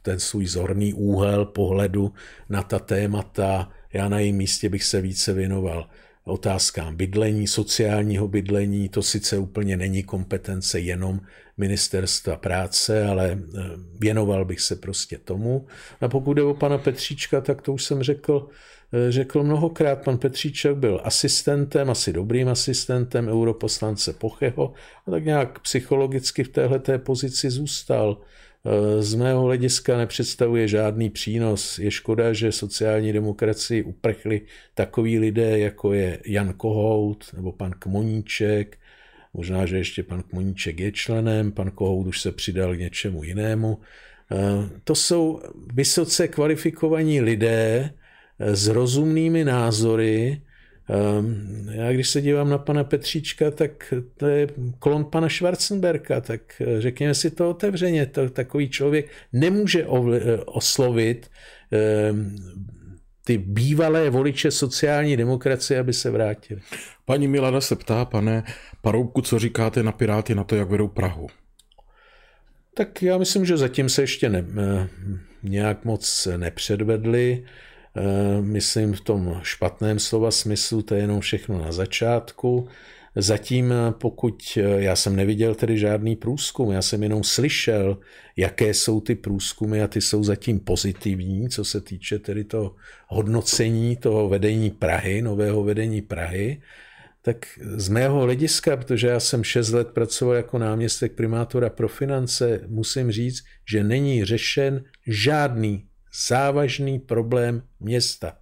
ten svůj zorný úhel pohledu na ta témata, já na jejím místě bych se více věnoval otázkám bydlení, sociálního bydlení. To sice úplně není kompetence jenom ministerstva práce, ale eh, věnoval bych se prostě tomu. A pokud jde o pana Petříčka, tak to už jsem řekl, eh, řekl mnohokrát. Pan Petříček byl asistentem, asi dobrým asistentem europoslance Pocheho a tak nějak psychologicky v téhleté pozici zůstal. Eh, z mého hlediska nepředstavuje žádný přínos. Je škoda, že sociální demokracii uprchli takoví lidé, jako je Jan Kohout nebo pan Kmoníček. Možná, že ještě pan Kmoníček je členem, pan Kohout už se přidal k něčemu jinému. Eh, to jsou vysoce kvalifikovaní lidé eh, s rozumnými názory, já když se dívám na pana Petříčka, tak to je klon pana Schwarzenberka, tak eh, řekněme si to otevřeně, to, takový člověk nemůže eh, oslovit ehm, ty bývalé voliče sociální demokracie, aby se vrátili. Paní Milada se ptá, pane Paroubku, co říkáte na Piráty na to, jak vedou Prahu? Tak já myslím, že zatím se ještě ne, eh, nějak moc nepředvedli. Eh, myslím v tom špatném slova smyslu, to je jenom všechno na začátku. Zatím, eh, pokud eh, já jsem neviděl tedy žádný průzkum, já jsem jenom slyšel, jaké jsou ty průzkumy a ty jsou zatím pozitivní, co se týče tedy toho hodnocení toho vedení Prahy, nového vedení Prahy, tak z mého hlediska, protože já jsem 6 let pracoval jako náměstek primátora pro finance, musím říct, že není řešen žádný závažný problém města.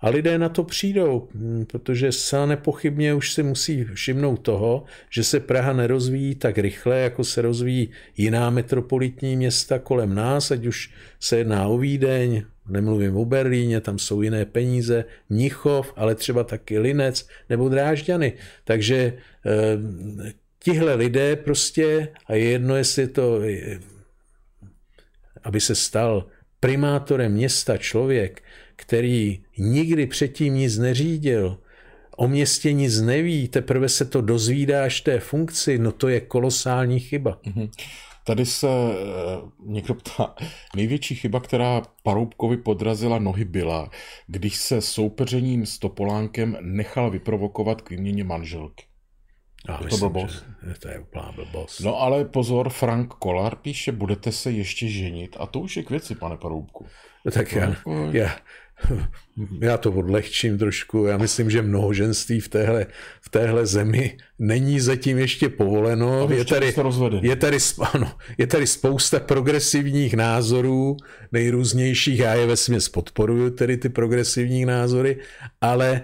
A lidé na to přijdou, hm, protože se nepochybně už si musí všimnout toho, že se Praha nerozvíjí tak rychle, jako se rozvíjí jiná metropolitní města kolem nás, ať už se jedná o Vídeň, nemluvím o Berlíně, tam jsou jiné peníze, Mnichov, ale třeba taky Linec nebo Drážďany. Takže eh, tihle lidé prostě, a je jedno, jestli je to aby se stal primátorem města člověk, který nikdy předtím nic neřídil, o městě nic neví, teprve se to dozvídá až té funkci, no to je kolosální chyba. Mm-hmm. Tady se eh, někdo ptá, největší chyba, která Paroubkovi podrazila nohy byla, když se soupeřením s Topolánkem nechal vyprovokovat k výměně manželky. Já je myslím, to blbost? Že to je úplná blbost. No ale pozor, Frank Kolar píše, budete se ještě ženit a to už je k věci, pane Paroubku. Tak já, já, já to odlehčím trošku. Já myslím, že mnohoženství v téhle, v téhle zemi není zatím ještě povoleno. Je tady, je, tady, ano, je tady spousta progresivních názorů, nejrůznějších. Já je ve směs podporuju, tedy ty progresivní názory, ale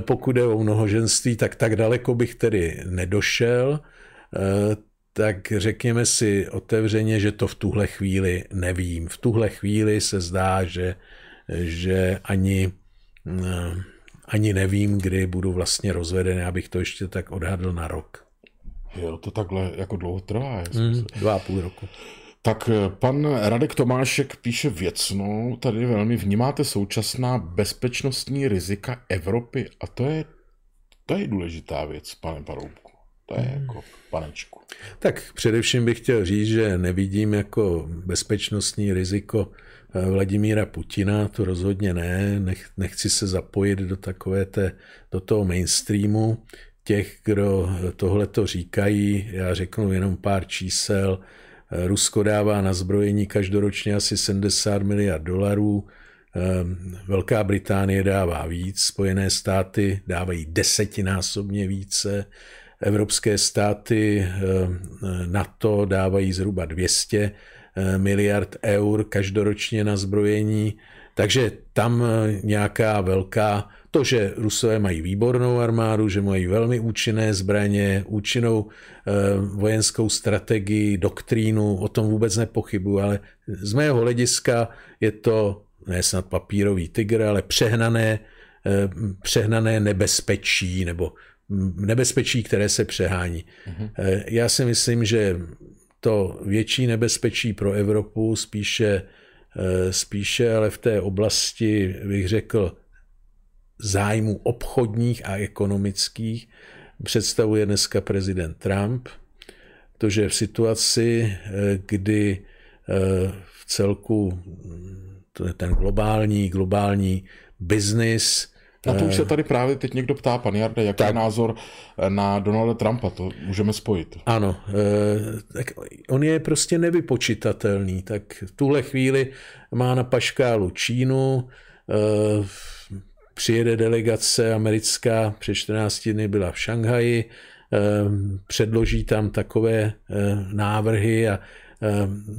pokud je o mnohoženství, tak tak daleko bych tedy nedošel. Eh, tak řekněme si otevřeně, že to v tuhle chvíli nevím. V tuhle chvíli se zdá, že že ani, eh, ani nevím, kdy budu vlastně rozveden, abych to ještě tak odhadl na rok. Jo, to takhle jako dlouho trvá. Mm, dva a půl roku. Tak eh, pan Radek Tomášek píše věcnou, tady velmi vnímáte současná bezpečnostní rizika Evropy a to je, to je důležitá věc, pane Paroubku. To je hmm. jako panečku. Tak především bych chtěl říct, že nevidím jako bezpečnostní riziko Eh, Vladimíra Putina, to rozhodně ne, Nech, nechci se zapojit do takové té, do toho mainstreamu těch, kdo tohle to říkají, já řeknu jenom pár čísel, eh, Rusko dává na zbrojení každoročně asi 70 miliard dolarů, eh, Velká Británie dává víc, Spojené státy dávají desetinásobně více, Evropské státy NATO dávají zhruba 200 Eh, miliard eur každoročně na zbrojení, takže tam eh, nějaká velká, to, že Rusové mají výbornou armádu, že mají velmi účinné zbraně, účinnou eh, vojenskou strategii, doktrínu, o tom vůbec nepochybuji, ale z mého hlediska je to ne snad papírový tygr, ale přehnané, přehnané nebezpečí nebo nebezpečí, které se přehání. Mm-hmm. Já si myslím, že to větší nebezpečí pro Evropu, spíše, eh, spíše ale v té oblasti, bych řekl, zájmu obchodních a ekonomických představuje dneska prezident Trump. To, že v situaci, eh, kdy eh, v celku ten globální, globální biznis na to už se tady právě teď někdo ptá, pan Jarda, jaký tak. je názor eh, na Donalda Trumpa, to můžeme spojit. Ano, eh, tak on je prostě nevypočitatelný, tak v tuhle chvíli má na paškálu Čínu, eh, přijede delegace americká, před 14 dny byla v Šanghaji, předloží tam takové návrhy a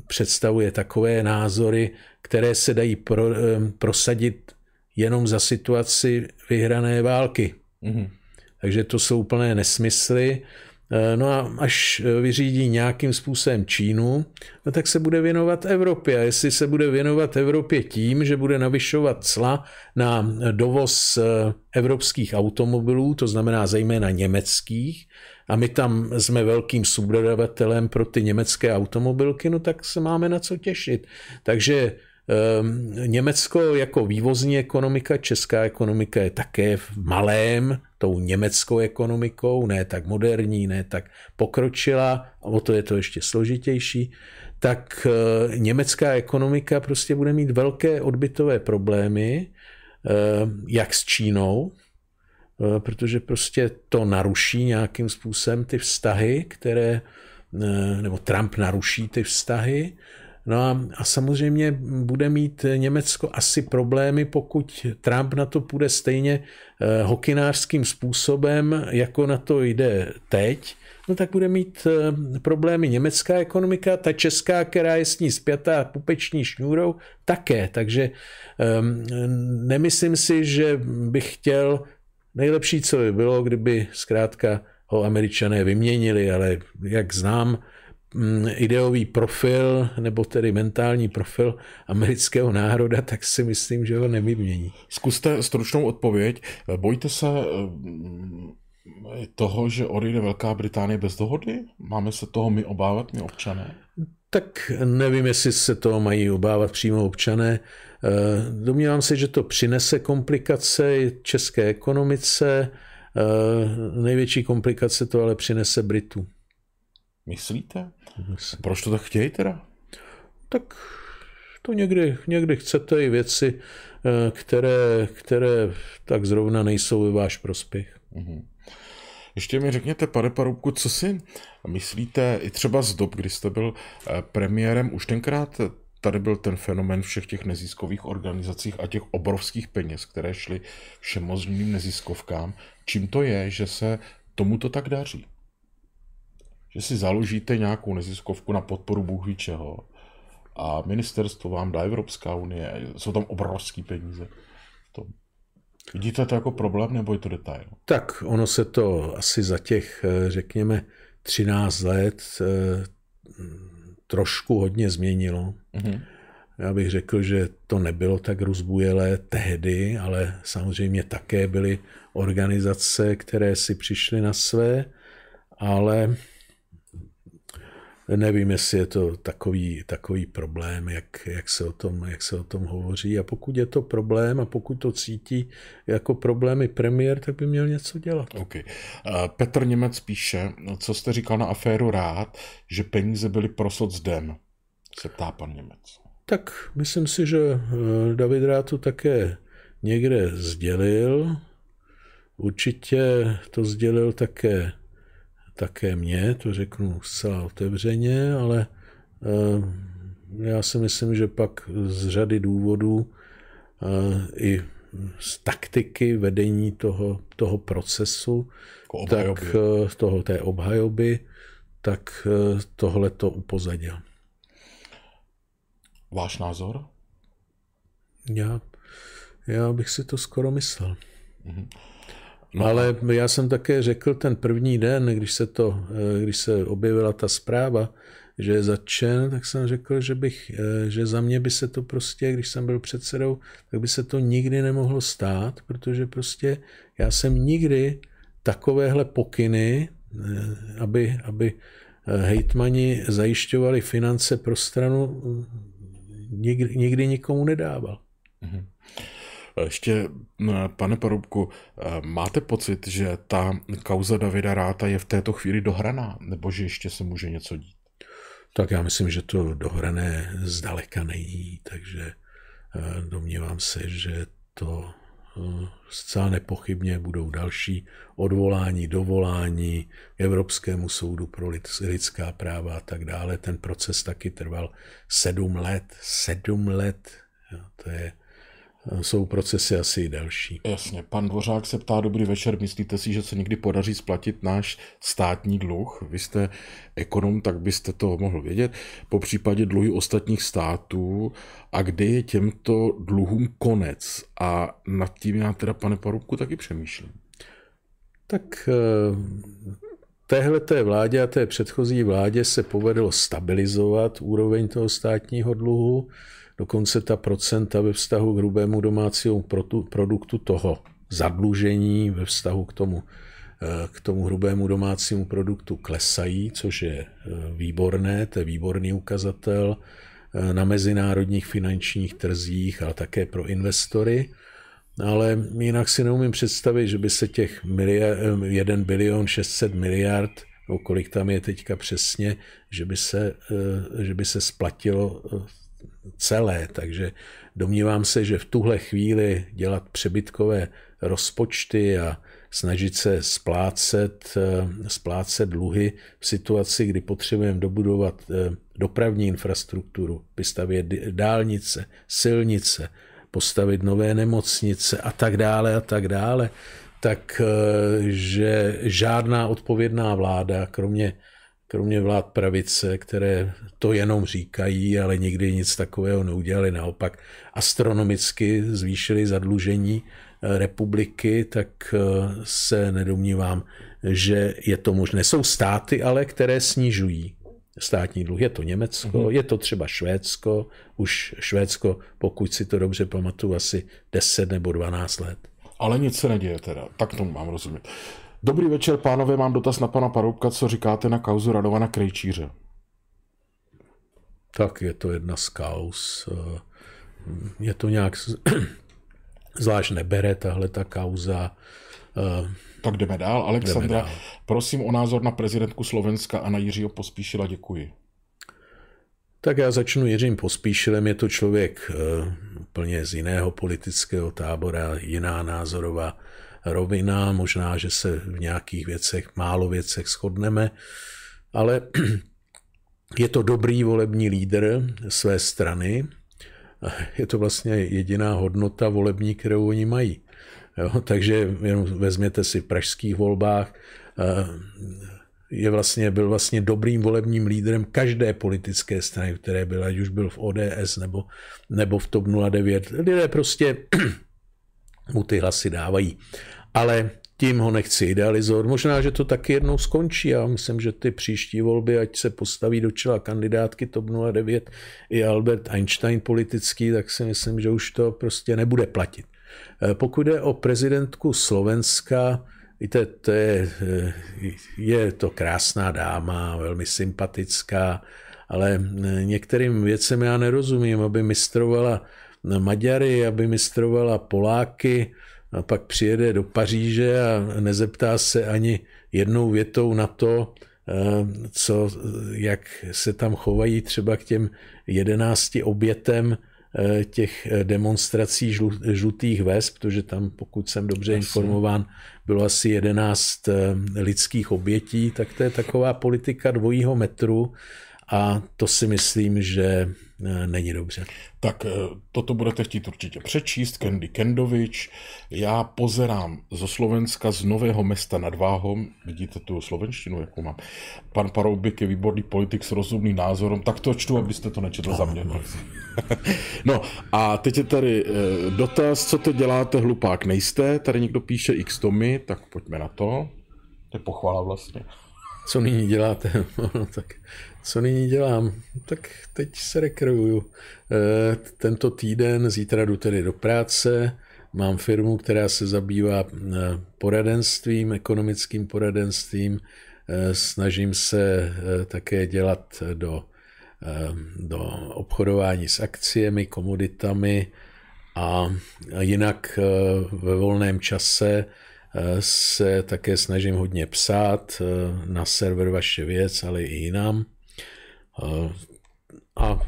představuje takové názory, které se dají pro, prosadit jenom za situaci vyhrané války. Mm-hmm. Takže to jsou úplné nesmysly. Eh, no a až vyřídí nějakým způsobem Čínu, no tak se bude věnovat Evropě. A jestli se bude věnovat Evropě tím, že bude navyšovat cla na dovoz eh, evropských automobilů, to znamená zejména německých, a my tam jsme velkým subdodavatelem pro ty německé automobilky, no tak se máme na co těšit. Takže Ehm, Německo jako vývozní ekonomika, česká ekonomika je také v malém tou německou ekonomikou, ne tak moderní, ne tak pokročila, o to je to ještě složitější, tak eh, německá ekonomika prostě bude mít velké odbytové problémy, ehm, jak s Čínou, eh, protože prostě to naruší nějakým způsobem ty vztahy, které, nebo Trump naruší ty vztahy, No a, a samozřejmě bude mít Německo asi problémy, pokud Trump na to půjde stejně eh, hokinářským způsobem, jako na to jde teď, no tak bude mít eh, problémy německá ekonomika, ta česká, která je s ní zpětá pupeční šňůrou, také. Takže eh, nemyslím si, že bych chtěl, nejlepší, co by bylo, kdyby zkrátka ho američané vyměnili, ale jak znám ideový profil, nebo tedy mentální profil amerického národa, tak si myslím, že ho nevymění. Zkuste stručnou odpověď. Bojíte se eh, toho, že odejde Velká Británie bez dohody? Máme se toho my obávat, my občané? Tak nevím, jestli se to mají obávat přímo občané. Eh, domnívám se, že to přinese komplikace české ekonomice. Eh, největší komplikace to ale přinese Britu. Myslíte? Proč to tak chtějí teda? Tak to někdy, někdy chcete i věci, eh, které, které tak zrovna nejsou ve váš prospěch. Mm-hmm. Ještě mi řekněte, pane Parubku, co si myslíte i třeba z dob, kdy jste byl premiérem, už tenkrát tady byl ten fenomen všech těch neziskových organizacích a těch obrovských peněz, které šly všemožným neziskovkám. Čím to je, že se tomuto tak daří? Že si založíte nějakou neziskovku na podporu Bůh ví čeho a ministerstvo vám dá Evropská unie, jsou tam obrovské peníze. To. Vidíte to jako problém nebo je to detail? Tak ono se to asi za těch, eh, řekněme, 13 let eh, trošku hodně změnilo. Mm-hmm. Já bych řekl, že to nebylo tak rozbujelé tehdy, ale samozřejmě také byly organizace, které si přišly na své, ale nevím, jestli je to takový, takový problém, jak, jak, se o tom, jak se o tom hovoří. A pokud je to problém a pokud to cítí jako problémy premiér, tak by měl něco dělat. Okay. Petr Němec píše, co jste říkal na aféru rád, že peníze byly pro socdem, se ptá pan Němec. Tak myslím si, že eh, David Rád to také někde sdělil. Určitě to sdělil také také mě, to řeknu zcela otevřeně, ale eh, já si myslím, že pak z řady důvodů eh, i z taktiky vedení toho, toho procesu, tak eh, toho té obhajoby, tak tohle to upozadil. Váš názor? Já, já bych si to skoro myslel. Mm-hmm. No. Ale já jsem také řekl ten první den, když se, to, eh, když se objevila ta zpráva, že je zatčen, tak jsem řekl, že, bych, eh, že za mě by se to prostě, když jsem byl předsedou, tak by se to nikdy nemohlo stát, protože prostě já jsem nikdy takovéhle pokyny, eh, aby, aby hejtmani zajišťovali finance pro stranu, nikdy, nikdy nikomu nedával. Mm-hmm. Ještě, pane Parubku, máte pocit, že ta kauza Davida Ráta je v této chvíli dohraná, nebo že ještě se může něco dít? Tak já myslím, že to dohrané zdaleka není, takže eh, domnívám se, že to eh, zcela nepochybně budou další odvolání, dovolání Evropskému soudu pro lidská práva a tak dále. Ten proces taky trval sedm let. Sedm let. To je jsou procesy asi delší. Jasně. Pan Dvořák se ptá, dobrý večer, myslíte si, že se někdy podaří splatit náš státní dluh? Vy jste ekonom, tak byste to mohl vědět. Po případě dluhy ostatních států a kdy je těmto dluhům konec? A nad tím já teda, pane Parubku, taky přemýšlím. Tak eh, téhle té vládě a té předchozí vládě se povedlo stabilizovat úroveň toho státního dluhu dokonce ta procenta ve vztahu k hrubému domácímu produktu toho zadlužení ve vztahu k tomu, eh, k tomu hrubému domácímu produktu klesají, což je eh, výborné, to je výborný ukazatel eh, na mezinárodních finančních trzích, ale také pro investory. Ale jinak si neumím představit, že by se těch miliard, 1 bilion 600 miliard, no kolik tam je teďka přesně, že by se, že by se splatilo celé, takže domnívám se, že v tuhle chvíli dělat přebytkové rozpočty a snažit se splácet, eh, splácet dluhy v situaci, kdy potřebujeme dobudovat eh, dopravní infrastrukturu, vystavět dálnice, silnice, postavit nové nemocnice a tak dále a tak dále, tak eh, že žádná odpovědná vláda, kromě kromě vlád pravice, které to jenom říkají, ale nikdy nic takového neudělali, naopak astronomicky zvýšili zadlužení eh, republiky, tak eh, se nedomnívám, že je to možné. Jsou státy, ale které snižují státní dluh. Je to Německo, mm-hmm. je to třeba Švédsko, už Švédsko, pokud si to dobře pamatuju, asi 10 nebo 12 let. Ale nic se neděje teda, tak tomu mám rozumět. Dobrý večer, pánové, mám dotaz na pana Paroubka, co říkáte na kauzu Radovana Krejčíře? Tak je to jedna z kaus. Je to nějak zvlášť nebere tahle ta kauza. Tak jdeme dál. Alexandra, jdeme dál. prosím o názor na prezidentku Slovenska a na Jiřího Pospíšila. Děkuji. Tak já začnu Jiřím Pospíšilem. Je to člověk úplně z jiného politického tábora, jiná názorová rovina. Možná, že se v nějakých věcech, málo věcech shodneme, ale je to dobrý volební lídr své strany. Je to vlastně jediná hodnota volební, kterou oni mají. Jo, takže jenom vezměte si v pražských volbách, eh, je vlastně, byl vlastně dobrým volebním lídrem každé politické strany, které byla, ať už byl v ODS nebo, nebo v TOP 09. Lidé prostě mu ty hlasy dávají. Ale tím ho nechci idealizovat. Možná, že to taky jednou skončí. Já myslím, že ty příští volby, ať se postaví do čela kandidátky TOP 09 i Albert Einstein politický, tak si myslím, že už to prostě nebude platit. Eh, pokud jde o prezidentku Slovenska, víte, to je, eh, je to krásná dáma, velmi sympatická, ale eh, některým věcem já nerozumím, aby mistrovala Maďary, aby mistrovala Poláky, a pak přijede do Paříže a nezeptá se ani jednou větou na to, co, jak se tam chovají třeba k těm jedenácti obětem Eh, těch eh, demonstrací žlutých vest, protože tam, pokud jsem dobře asi. informován, bylo asi 11 eh, lidských obětí, tak to je taková politika dvojího metru a to si myslím, že Eh, není dobře. Tak eh, toto budete chtít určitě přečíst, Kendy Kendovič. Já pozerám zo Slovenska, z Nového mesta nad Váhom, vidíte tu slovenštinu, jakou mám. Pan Paroubik je výborný politik s rozumným názorem, tak to čtu, abyste to nečetl za mě. no a teď je tady eh, dotaz, co to děláte, hlupák nejste, tady někdo píše x Tomy, tak pojďme na to. To je pochvala vlastně. Co nyní děláte? no, tak co nyní dělám? Tak teď se rekruju. Eh, tento týden, zítra jdu tedy do práce, mám firmu, která se zabývá eh, poradenstvím, ekonomickým poradenstvím. Eh, snažím se také dělat do, do obchodování s akciemi, komoditami a jinak ve volném čase se také snažím hodně psát na server Vaše věc, ale i jinam. A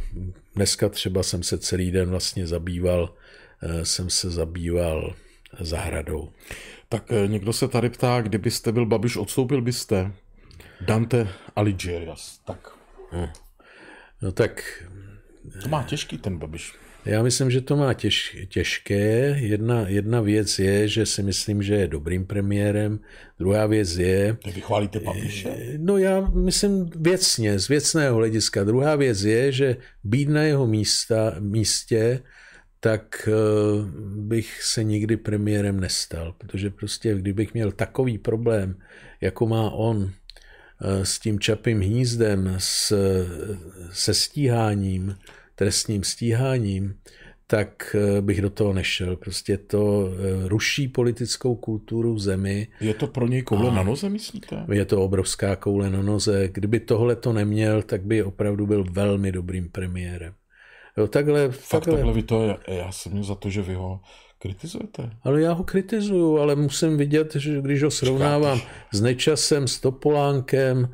dneska třeba jsem se celý den vlastně zabýval, eh, jsem se zabýval zahradou. Tak eh, někdo se tady ptá, kdybyste byl Babiš, odstoupil byste? Dante Alighierias, tak. No, no tak... To má těžký ten Babiš. Já myslím, že to má těž, těžké. Jedna, jedna věc je, že si myslím, že je dobrým premiérem. Druhá věc je... Ty vychválíte Babiše? Eh, no já myslím věcně, z věcného hlediska. Druhá věc je, že být na jeho místa, místě, tak eh, bych se nikdy premiérem nestal. Protože prostě kdybych měl takový problém, jako má on, eh, s tím čapým hnízdem, s, se stíháním, trestním stíháním, tak eh, bych do toho nešel. Prostě to eh, ruší politickou kulturu v zemi. Je to pro něj koule na noze, myslíte? Je to obrovská koule na noze. Kdyby tohle to neměl, tak by opravdu byl velmi dobrým premiérem. Jo, takhle, Fakt takhle. takhle vy to, já jsem měl za to, že vy ho kritizujete. Ale já ho kritizuju, ale musím vidět, že když ho srovnávám Říkáte. s Nečasem, s Topolánkem,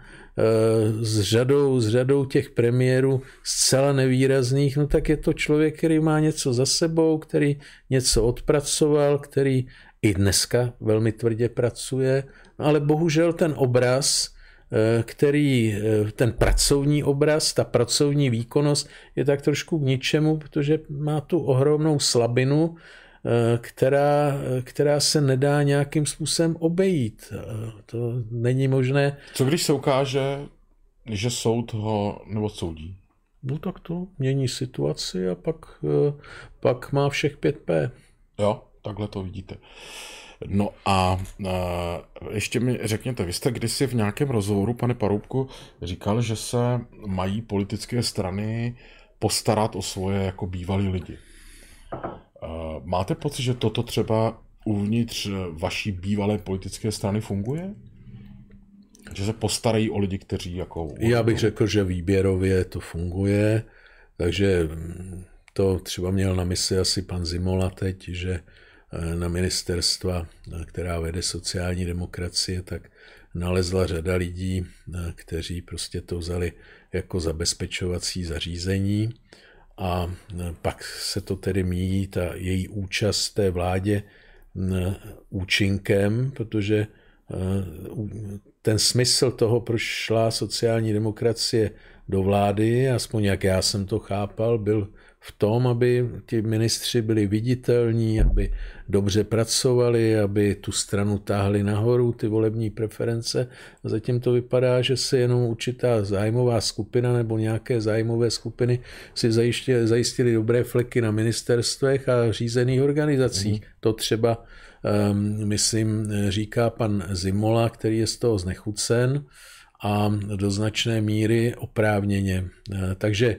s řadou, s řadou těch premiérů zcela nevýrazných, no tak je to člověk, který má něco za sebou, který něco odpracoval, který i dneska velmi tvrdě pracuje, no ale bohužel ten obraz, eh, který, eh, ten pracovní obraz, ta pracovní výkonnost je tak trošku k ničemu, protože má tu ohromnou slabinu, Eh, která, která se nedá nějakým způsobem obejít. Eh, to není možné. Co když se ukáže, že soud ho neodsoudí? No tak to mění situaci a pak, eh, pak má všech 5P. Jo, takhle to vidíte. No a ještě mi řekněte, vy jste kdysi v nějakém rozhovoru, pane Paroubku, říkal, že se mají politické strany postarat o svoje jako bývalí lidi. Máte pocit, že toto třeba uvnitř vaší bývalé politické strany funguje? Že se postarají o lidi, kteří jako... Já bych řekl, že výběrově to funguje. Takže to třeba měl na mysli asi pan Zimola teď, že na ministerstva, která vede sociální demokracie, tak nalezla řada lidí, kteří prostě to vzali jako zabezpečovací zařízení a pak se to tedy míjí, ta její účast té vládě účinkem, protože ten smysl toho, proč šla sociální demokracie do vlády, aspoň jak já jsem to chápal, byl v tom, aby ti ministři byli viditelní, aby dobře pracovali, aby tu stranu táhli nahoru, ty volební preference. A zatím to vypadá, že se jenom určitá zájmová skupina nebo nějaké zájmové skupiny si zajistili, zajistili dobré fleky na ministerstvech a řízených organizacích. Mm. To třeba, um, myslím, říká pan Zimola, který je z toho znechucen a do značné míry oprávněně. Takže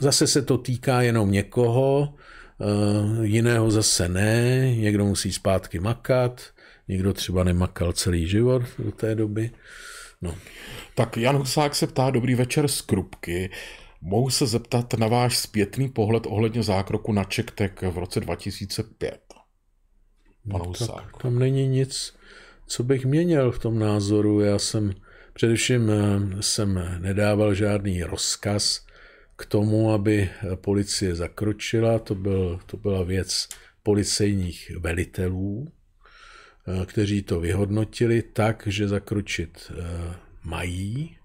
Zase se to týká jenom někoho, eh, jiného zase ne, někdo musí zpátky makat, někdo třeba nemakal celý život do té doby. No. Tak Jan Husák se ptá, dobrý večer z Krupky. Mohu se zeptat na váš zpětný pohled ohledně zákroku na Čektek v roce 2005? Pan no, Tak tam není nic, co bych měnil v tom názoru. Já jsem především eh, jsem nedával žádný rozkaz, k tomu, aby policie zakročila. To, byl, to byla věc policejních velitelů, eh, kteří to vyhodnotili tak, že zakročit eh, mají.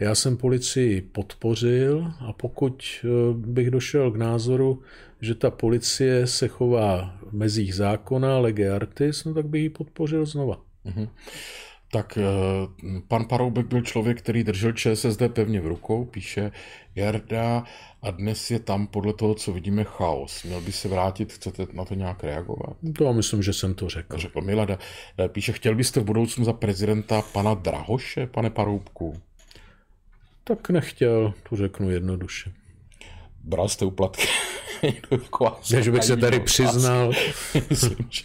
Já jsem policii podpořil a pokud eh, bych došel k názoru, že ta policie se chová v mezích zákona, lege artis, no tak bych ji podpořil znova. Mm-hmm tak eh, pan Paroubek byl člověk, který držel ČSSD pevně v rukou, píše Jarda, a dnes je tam podle toho, co vidíme, chaos. Měl by se vrátit, chcete na to nějak reagovat? To myslím, že jsem to řekl. Řekl Milada. Eh, píše, chtěl byste v budoucnu za prezidenta pana Drahoše, pane Paroubku? Tak nechtěl, to řeknu jednoduše. Bral jste uplatky. Ne, že bych se tady přiznal. Myslím, že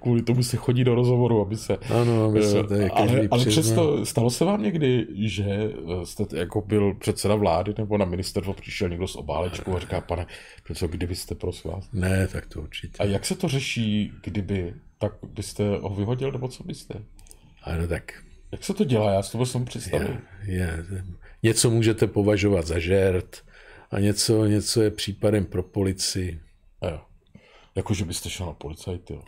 kvůli tomu se chodí do rozhovoru, aby se... Ano, aby se tady ale, ale přesto stalo se vám někdy, že jste jako byl předseda vlády nebo na ministerstvo přišel někdo s obálečkou a říká, pane, co kdybyste prosím vás? Ne, tak to určitě. A jak se to řeší, kdyby, tak byste ho vyhodil, nebo co byste? Ano, tak jak se to dělá? Já si to jsem představil. Je, je, něco můžete považovat za žert, a něco, něco je případem pro policii. Jo. Jako, že byste šel na policajty, jo.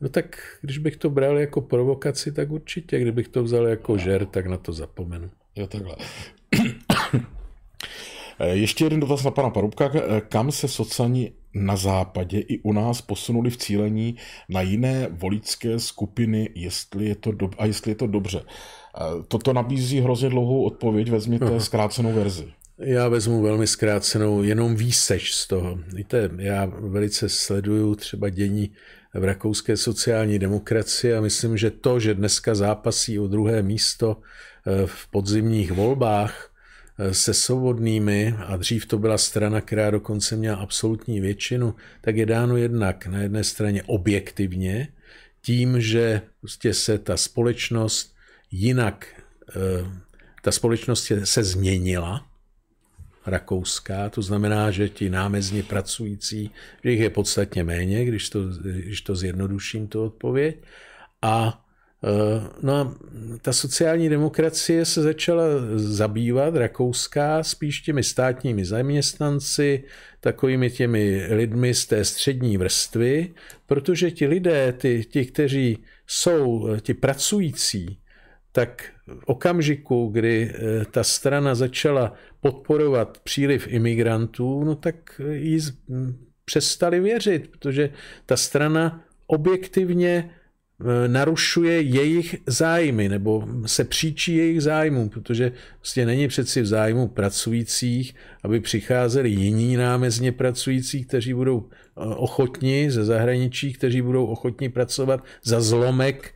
No tak, když bych to bral jako provokaci, tak určitě. Kdybych to vzal jako žer, tak na to zapomenu. Jo, takhle. Ještě jeden dotaz na pana Parubka. Kam se sociální na západě i u nás posunuli v cílení na jiné voličské skupiny, jestli je to do... a jestli je to dobře? Toto nabízí hrozně dlouhou odpověď, vezměte Aha. zkrácenou verzi. Já vezmu velmi zkrácenou jenom výseč z toho. Víte, já velice sleduju třeba dění v rakouské sociální demokracii a myslím, že to, že dneska zápasí o druhé místo eh, v podzimních volbách eh, se svobodnými, a dřív to byla strana, která dokonce měla absolutní většinu, tak je dáno jednak na jedné straně objektivně, tím, že prostě se ta společnost jinak, eh, ta společnost se změnila, rakouská, to znamená, že ti námezně pracující, že jich je podstatně méně, když to, když to zjednoduším, tu odpověď. A eh, No a ta sociální demokracie se začala zabývat, rakouská, spíš těmi státními zaměstnanci, takovými těmi lidmi z té střední vrstvy, protože ti lidé, ty, ti, kteří jsou ti pracující, tak v okamžiku, kdy eh, ta strana začala podporovat příliv imigrantů, no tak jí přestali věřit, protože ta strana objektivně e, narušuje jejich zájmy nebo se příčí jejich zájmů, protože vlastně není přeci v zájmu pracujících, aby přicházeli jiní námezně pracující, kteří budou ochotni ze zahraničí, kteří budou ochotni pracovat za zlomek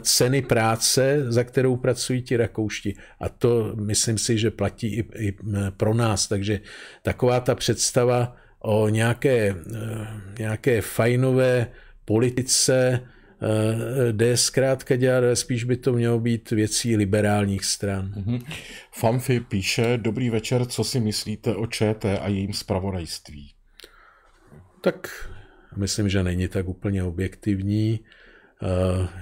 ceny práce, za kterou pracují ti rakoušti. A to myslím si, že platí i, i pro nás. Takže taková ta představa o nějaké, nějaké fajnové politice jde zkrátka dělat, ale spíš by to mělo být věcí liberálních stran. Mm-hmm. Famfi píše, dobrý večer, co si myslíte o ČT a jejím spravodajství? Tak myslím, že není tak úplně objektivní.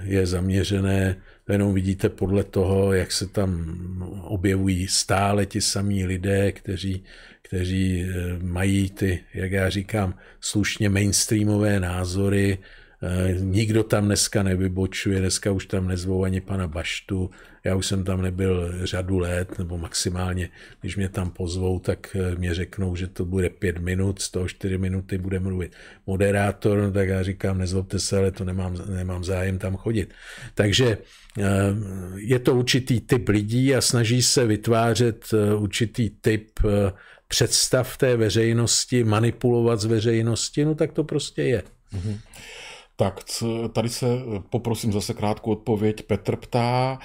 Je zaměřené, jenom vidíte podle toho, jak se tam objevují stále ti samí lidé, kteří, kteří e, mají ty, jak já říkám, slušně mainstreamové názory, Eh, nikdo tam dneska nevybočuje, dneska už tam nezvou ani pana Baštu. Já už jsem tam nebyl řadu let, nebo maximálně, když mě tam pozvou, tak eh, mě řeknou, že to bude pět minut, z toho čtyři minuty bude mluvit moderátor, no tak já říkám, nezlobte se, ale to nemám, nemám zájem tam chodit. Takže eh, je to určitý typ lidí a snaží se vytvářet určitý typ představ té veřejnosti, manipulovat z veřejnosti, no tak to prostě je. Mm-hmm. Tak tady se eh, poprosím zase krátkou odpověď. Petr ptá,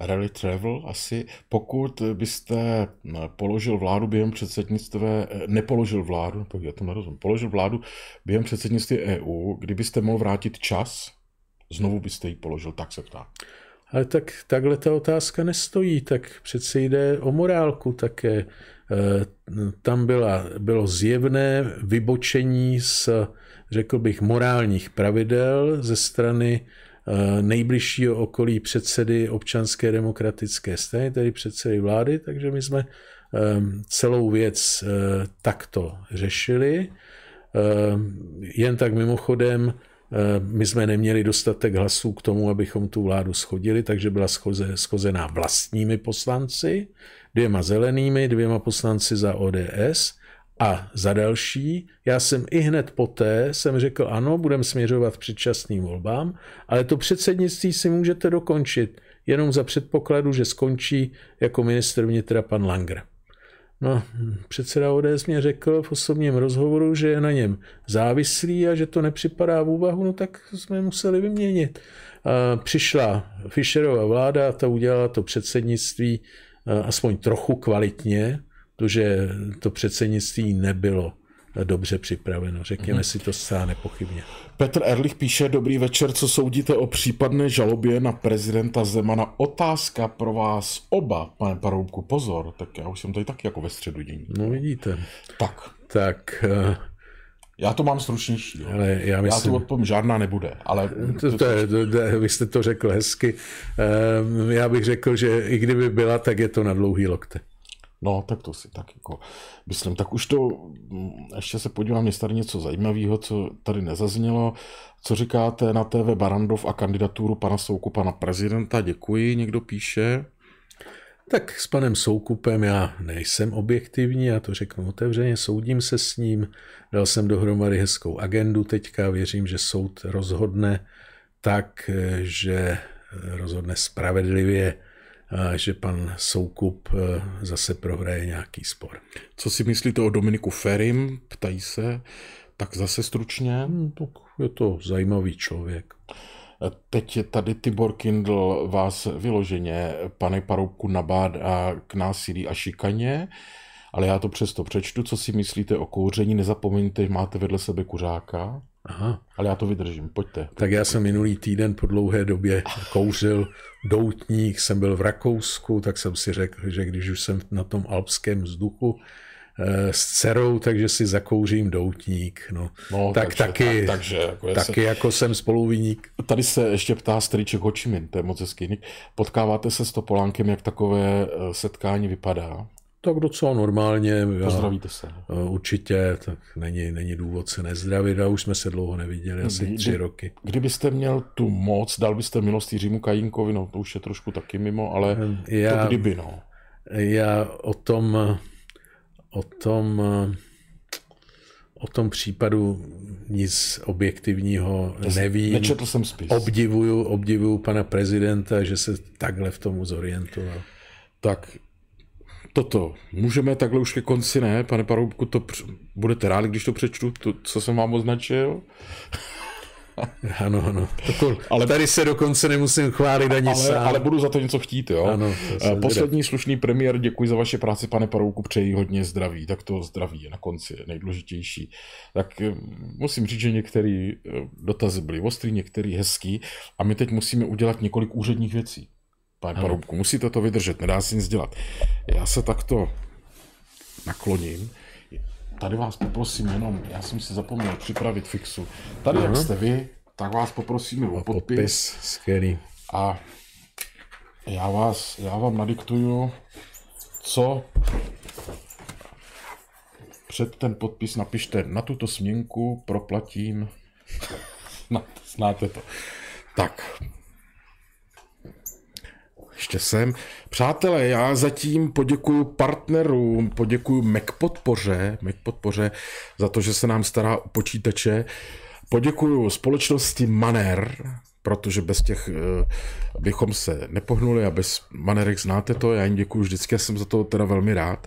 Rally Travel asi, pokud byste eh, položil vládu během předsednictví, eh, nepoložil vládu, já to nerozumím, položil vládu během předsednictví EU, kdybyste mohl vrátit čas, znovu byste ji položil, tak se ptá. Ale tak takhle ta otázka nestojí, tak přece jde o morálku také. Tam byla, bylo zjevné vybočení z řekl bych, morálních pravidel ze strany eh, nejbližšího okolí předsedy občanské demokratické strany, tedy předsedy vlády, takže my jsme ehm, celou věc eh, takto řešili. Ehm, jen tak mimochodem, eh, my jsme neměli dostatek hlasů k tomu, abychom tu vládu schodili, takže byla schoze, schozená vlastními poslanci, dvěma zelenými, dvěma poslanci za ODS a za další, já jsem i hned poté jsem řekl, ano, budeme směřovat předčasným volbám, ale to předsednictví si můžete dokončit jenom za předpokladu, že skončí jako minister vnitra pan Langer. No, předseda ODS mě řekl v osobním rozhovoru, že je na něm závislý a že to nepřipadá v úvahu, no tak jsme museli vyměnit. A přišla Fischerova vláda, ta udělala to předsednictví aspoň trochu kvalitně, protože to předsednictví nebylo dobře připraveno. Řekněme mm-hmm. si to zcela nepochybně. Petr Erlich píše, dobrý večer, co soudíte o případné žalobě na prezidenta Zemana? Otázka pro vás oba, pane Paroubku, pozor, tak já už jsem tady taky jako ve středu dění. No vidíte. Tak. Tak uh... Já to mám stručnější. Jo. Ale já, myslím, já tu odpovím, žádná nebude. Ale to, to, to, je, to, to, vy jste to řekl hezky. Uh, já bych řekl, že i kdyby byla, tak je to na dlouhý lokte. No, tak to si tak jako myslím. Tak už to, mm, ještě se podívám, jestli tady něco zajímavého, co tady nezaznělo. Co říkáte na TV Barandov a kandidaturu pana Soukupa na prezidenta? Děkuji, někdo píše. Tak s panem Soukupem já nejsem objektivní, já to řeknu otevřeně, soudím se s ním, dal jsem dohromady hezkou agendu teďka, věřím, že soud rozhodne tak, že rozhodne spravedlivě že pan Soukup e, zase prohraje nějaký spor. Co si myslíte o Dominiku Ferim? Ptají se. Tak zase stručně. Hmm, tak je to zajímavý člověk. Teď je tady Tibor Kindl vás vyloženě, pane Paroubku, nabádá k násilí a šikaně, ale já to přesto přečtu. Co si myslíte o kouření? Nezapomeňte, máte vedle sebe kuřáka. Aha. Ale já to vydržím, pojďte. pojďte. Tak já jsem minulý týden po dlouhé době kouřil doutník, jsem byl v Rakousku, tak jsem si řekl, že když už jsem na tom alpském vzduchu eh, s dcerou, takže si zakouřím doutník. No. No, tak takže, taky, tak, takže, jako taky se, jako jsem spoluviník. Tady se ještě ptá strýček Hočimin, to je moc hezký. Potkáváte se s Topolánkem, jak takové eh, setkání vypadá? Tak docela normálně. Pozdravíte se. Určitě, tak není, není důvod se nezdravit a už jsme se dlouho neviděli, asi Kdy, tři roky. Kdybyste měl tu moc, dal byste milost Jiřímu Kajínkovi, no to už je trošku taky mimo, ale já, to kdyby, no. Já o tom, o tom, o tom případu nic objektivního nevím. Nečetl jsem spis. Obdivuju, obdivuju pana prezidenta, že se takhle v tomu zorientoval. Tak toto. Můžeme takhle už ke konci, ne? Pane Paroubku, to budete rádi, když to přečtu, to, co jsem vám označil? ano, ano. ale, tady se dokonce nemusím chválit ani ale, sám. Ale budu za to něco chtít, jo. Ano, Poslední slušný premiér, děkuji za vaši práci, pane Parouku, přeji hodně zdraví. Tak to zdraví je na konci nejdůležitější. Tak eh, musím říct, že některé eh, dotazy byly ostrý, některé hezký a my teď musíme udělat několik úředních věcí. Pane Paroubku, musíte to vydržet, nedá se nic dělat. Já se takto nakloním. Tady vás poprosím jenom, já jsem si zapomněl připravit fixu. Tady, jak jste vy, tak vás poprosím o podpis. podpis. Skvělý. A já, vás, já vám nadiktuju, co před ten podpis napište na tuto směnku, proplatím. Znáte to. Tak, ještě jsem. Přátelé, já zatím poděkuju partnerům, poděkuju Mac podpoře, Mac podpoře za to, že se nám stará o počítače. Poděkuju společnosti Maner, protože bez těch uh, bychom se nepohnuli a bez Manerek znáte to, já jim děkuju vždycky, já jsem za to teda velmi rád.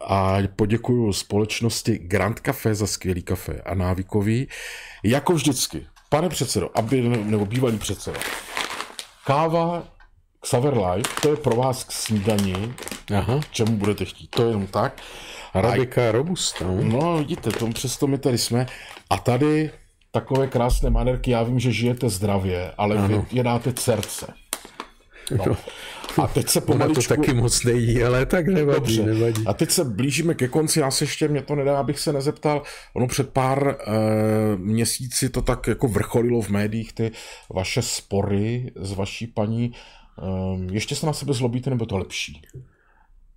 A poděkuju společnosti Grand Café za skvělý kafe a návykový. Jako vždycky, pane předsedo, aby, nebo bývalý předsedo, káva Xaver Life, to je pro vás k snídani, Aha. čemu budete chtít, to je jenom tak. Arabika robusta. No vidíte, tom přesto my tady jsme. A tady takové krásné manerky, já vím, že žijete zdravě, ale ano. vy jedáte srdce. No. A teď se pomaličku... Ona to taky moc nejí, ale tak nevadí, Dobře. nevadí. A teď se blížíme ke konci, já se ještě, mě to nedá, abych se nezeptal, ono před pár e, měsíci to tak jako vrcholilo v médiích, ty vaše spory s vaší paní Um, ještě se na sebe zlobíte, nebo to lepší?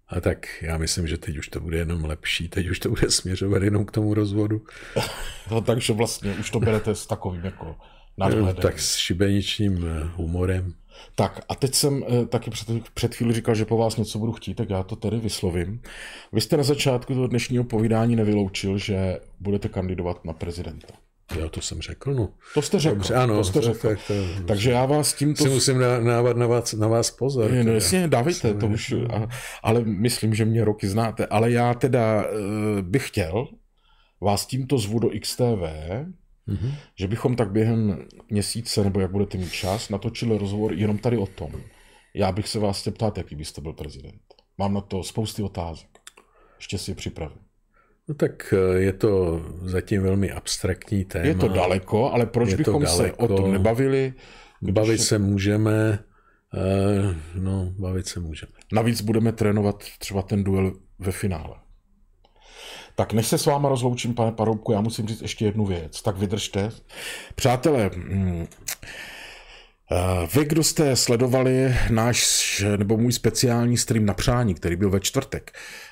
A tak já myslím, že teď už to bude jenom lepší, teď už to bude směřovat jenom k tomu rozvodu. no, takže vlastně už to berete s takovým jako nadhledem. Tak s šibeničním eh, humorem. Tak a teď jsem eh, taky před, před chvíli říkal, že po vás něco budu chtít, tak já to tedy vyslovím. Vy jste na začátku toho dnešního povídání nevyloučil, že budete kandidovat na prezidenta. Já to jsem řekl, no. To jste řekl. Dobře, ano, to jste řekl. Tak, to, Takže já vás tímto... Si musím dávat na vás, na vás pozor. No, jasně, dávejte, to už, a, ale myslím, že mě roky znáte. Ale já teda uh, bych chtěl, vás tímto zvu do XTV, mm-hmm. že bychom tak během měsíce, nebo jak budete mít čas, natočili rozhovor jenom tady o tom. Já bych se vás chtěl ptát, jaký byste byl prezident. Mám na to spousty otázek. Ještě si je připravím. No tak eh, je to zatím velmi abstraktní téma. Je to daleko, ale proč je bychom se o tom nebavili? Bavit se můžeme, eh, no, bavit se můžeme. Navíc budeme trénovat třeba ten duel ve finále. Tak než se s váma rozloučím, pane Paroubku, já musím říct ještě jednu věc. Tak vydržte. Přátelé, mm, vy, kdo jste sledovali náš nebo můj speciální stream na přání, který byl ve čtvrtek,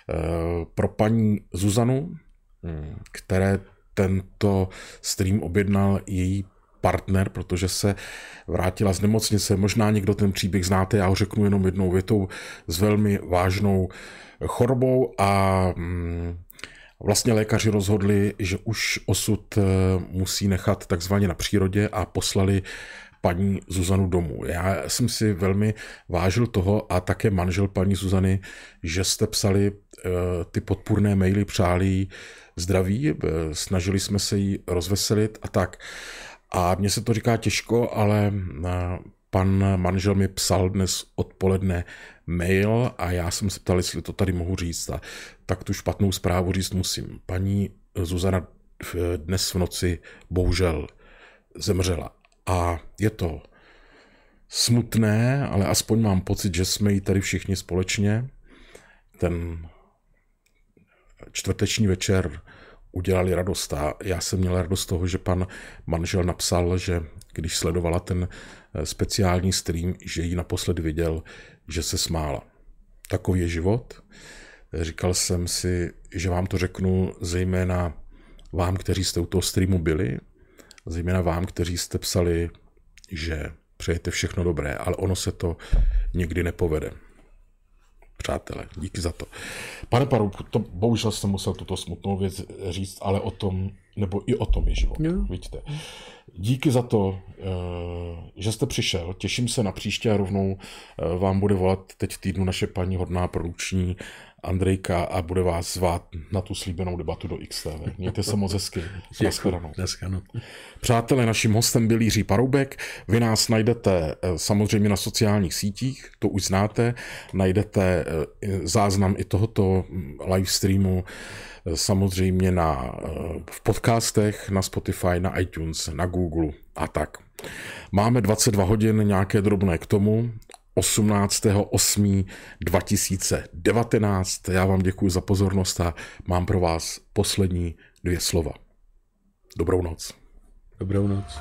Eh, pro paní Zuzanu, hm, které tento stream objednal její partner, protože se vrátila z nemocnice. Možná někdo ten příběh znáte, já ho řeknu jenom jednou větou, s velmi vážnou chorobou a hm, vlastně lékaři rozhodli, že už osud eh, musí nechat takzvaně na přírodě a poslali paní Zuzanu domů. Já jsem si velmi vážil toho a také manžel paní Zuzany, že jste psali uh, ty podpůrné maily, přáli zdraví, uh, snažili jsme se jí rozveselit a tak. A mně se to říká těžko, ale uh, pan manžel mi psal dnes odpoledne mail a já jsem se ptal, jestli to tady mohu říct. A tak tu špatnou zprávu říct musím. Paní Zuzana dnes v noci bohužel zemřela. A je to smutné, ale aspoň mám pocit, že jsme ji tady všichni společně ten čtvrteční večer udělali radost. A já jsem měl radost toho, že pan manžel napsal, že když sledovala ten eh, speciální stream, že ji naposledy viděl, že se smála. Takový je život. Říkal jsem si, že vám to řeknu zejména vám, kteří jste u toho streamu byli, zejména vám, kteří jste psali, že přejete všechno dobré, ale ono se to někdy nepovede. Přátelé, díky za to. Pane Paru, to bohužel jsem musel tuto smutnou věc říct, ale o tom, nebo i o tom je život, no. vidíte. Díky za to, eh, že jste přišel. Těším se na příště a rovnou eh, vám bude volat teď v týdnu naše paní hodná produkční Andrejka a bude vás zvát na tu slíbenou debatu do XTV. Mějte se moc hezky. Naschledanou. Přátelé, naším hostem byl Jiří Paroubek. Vy nás najdete eh, samozřejmě na sociálních sítích, to už znáte. Najdete záznam i tohoto mm, live streamu eh, samozřejmě na, v podcastech, na Spotify, na iTunes, na Google a tak. Máme 22 hodin nějaké drobné k tomu. 18.8.2019. Já vám děkuji za pozornost a mám pro vás poslední dvě slova. Dobrou noc. Dobrou noc.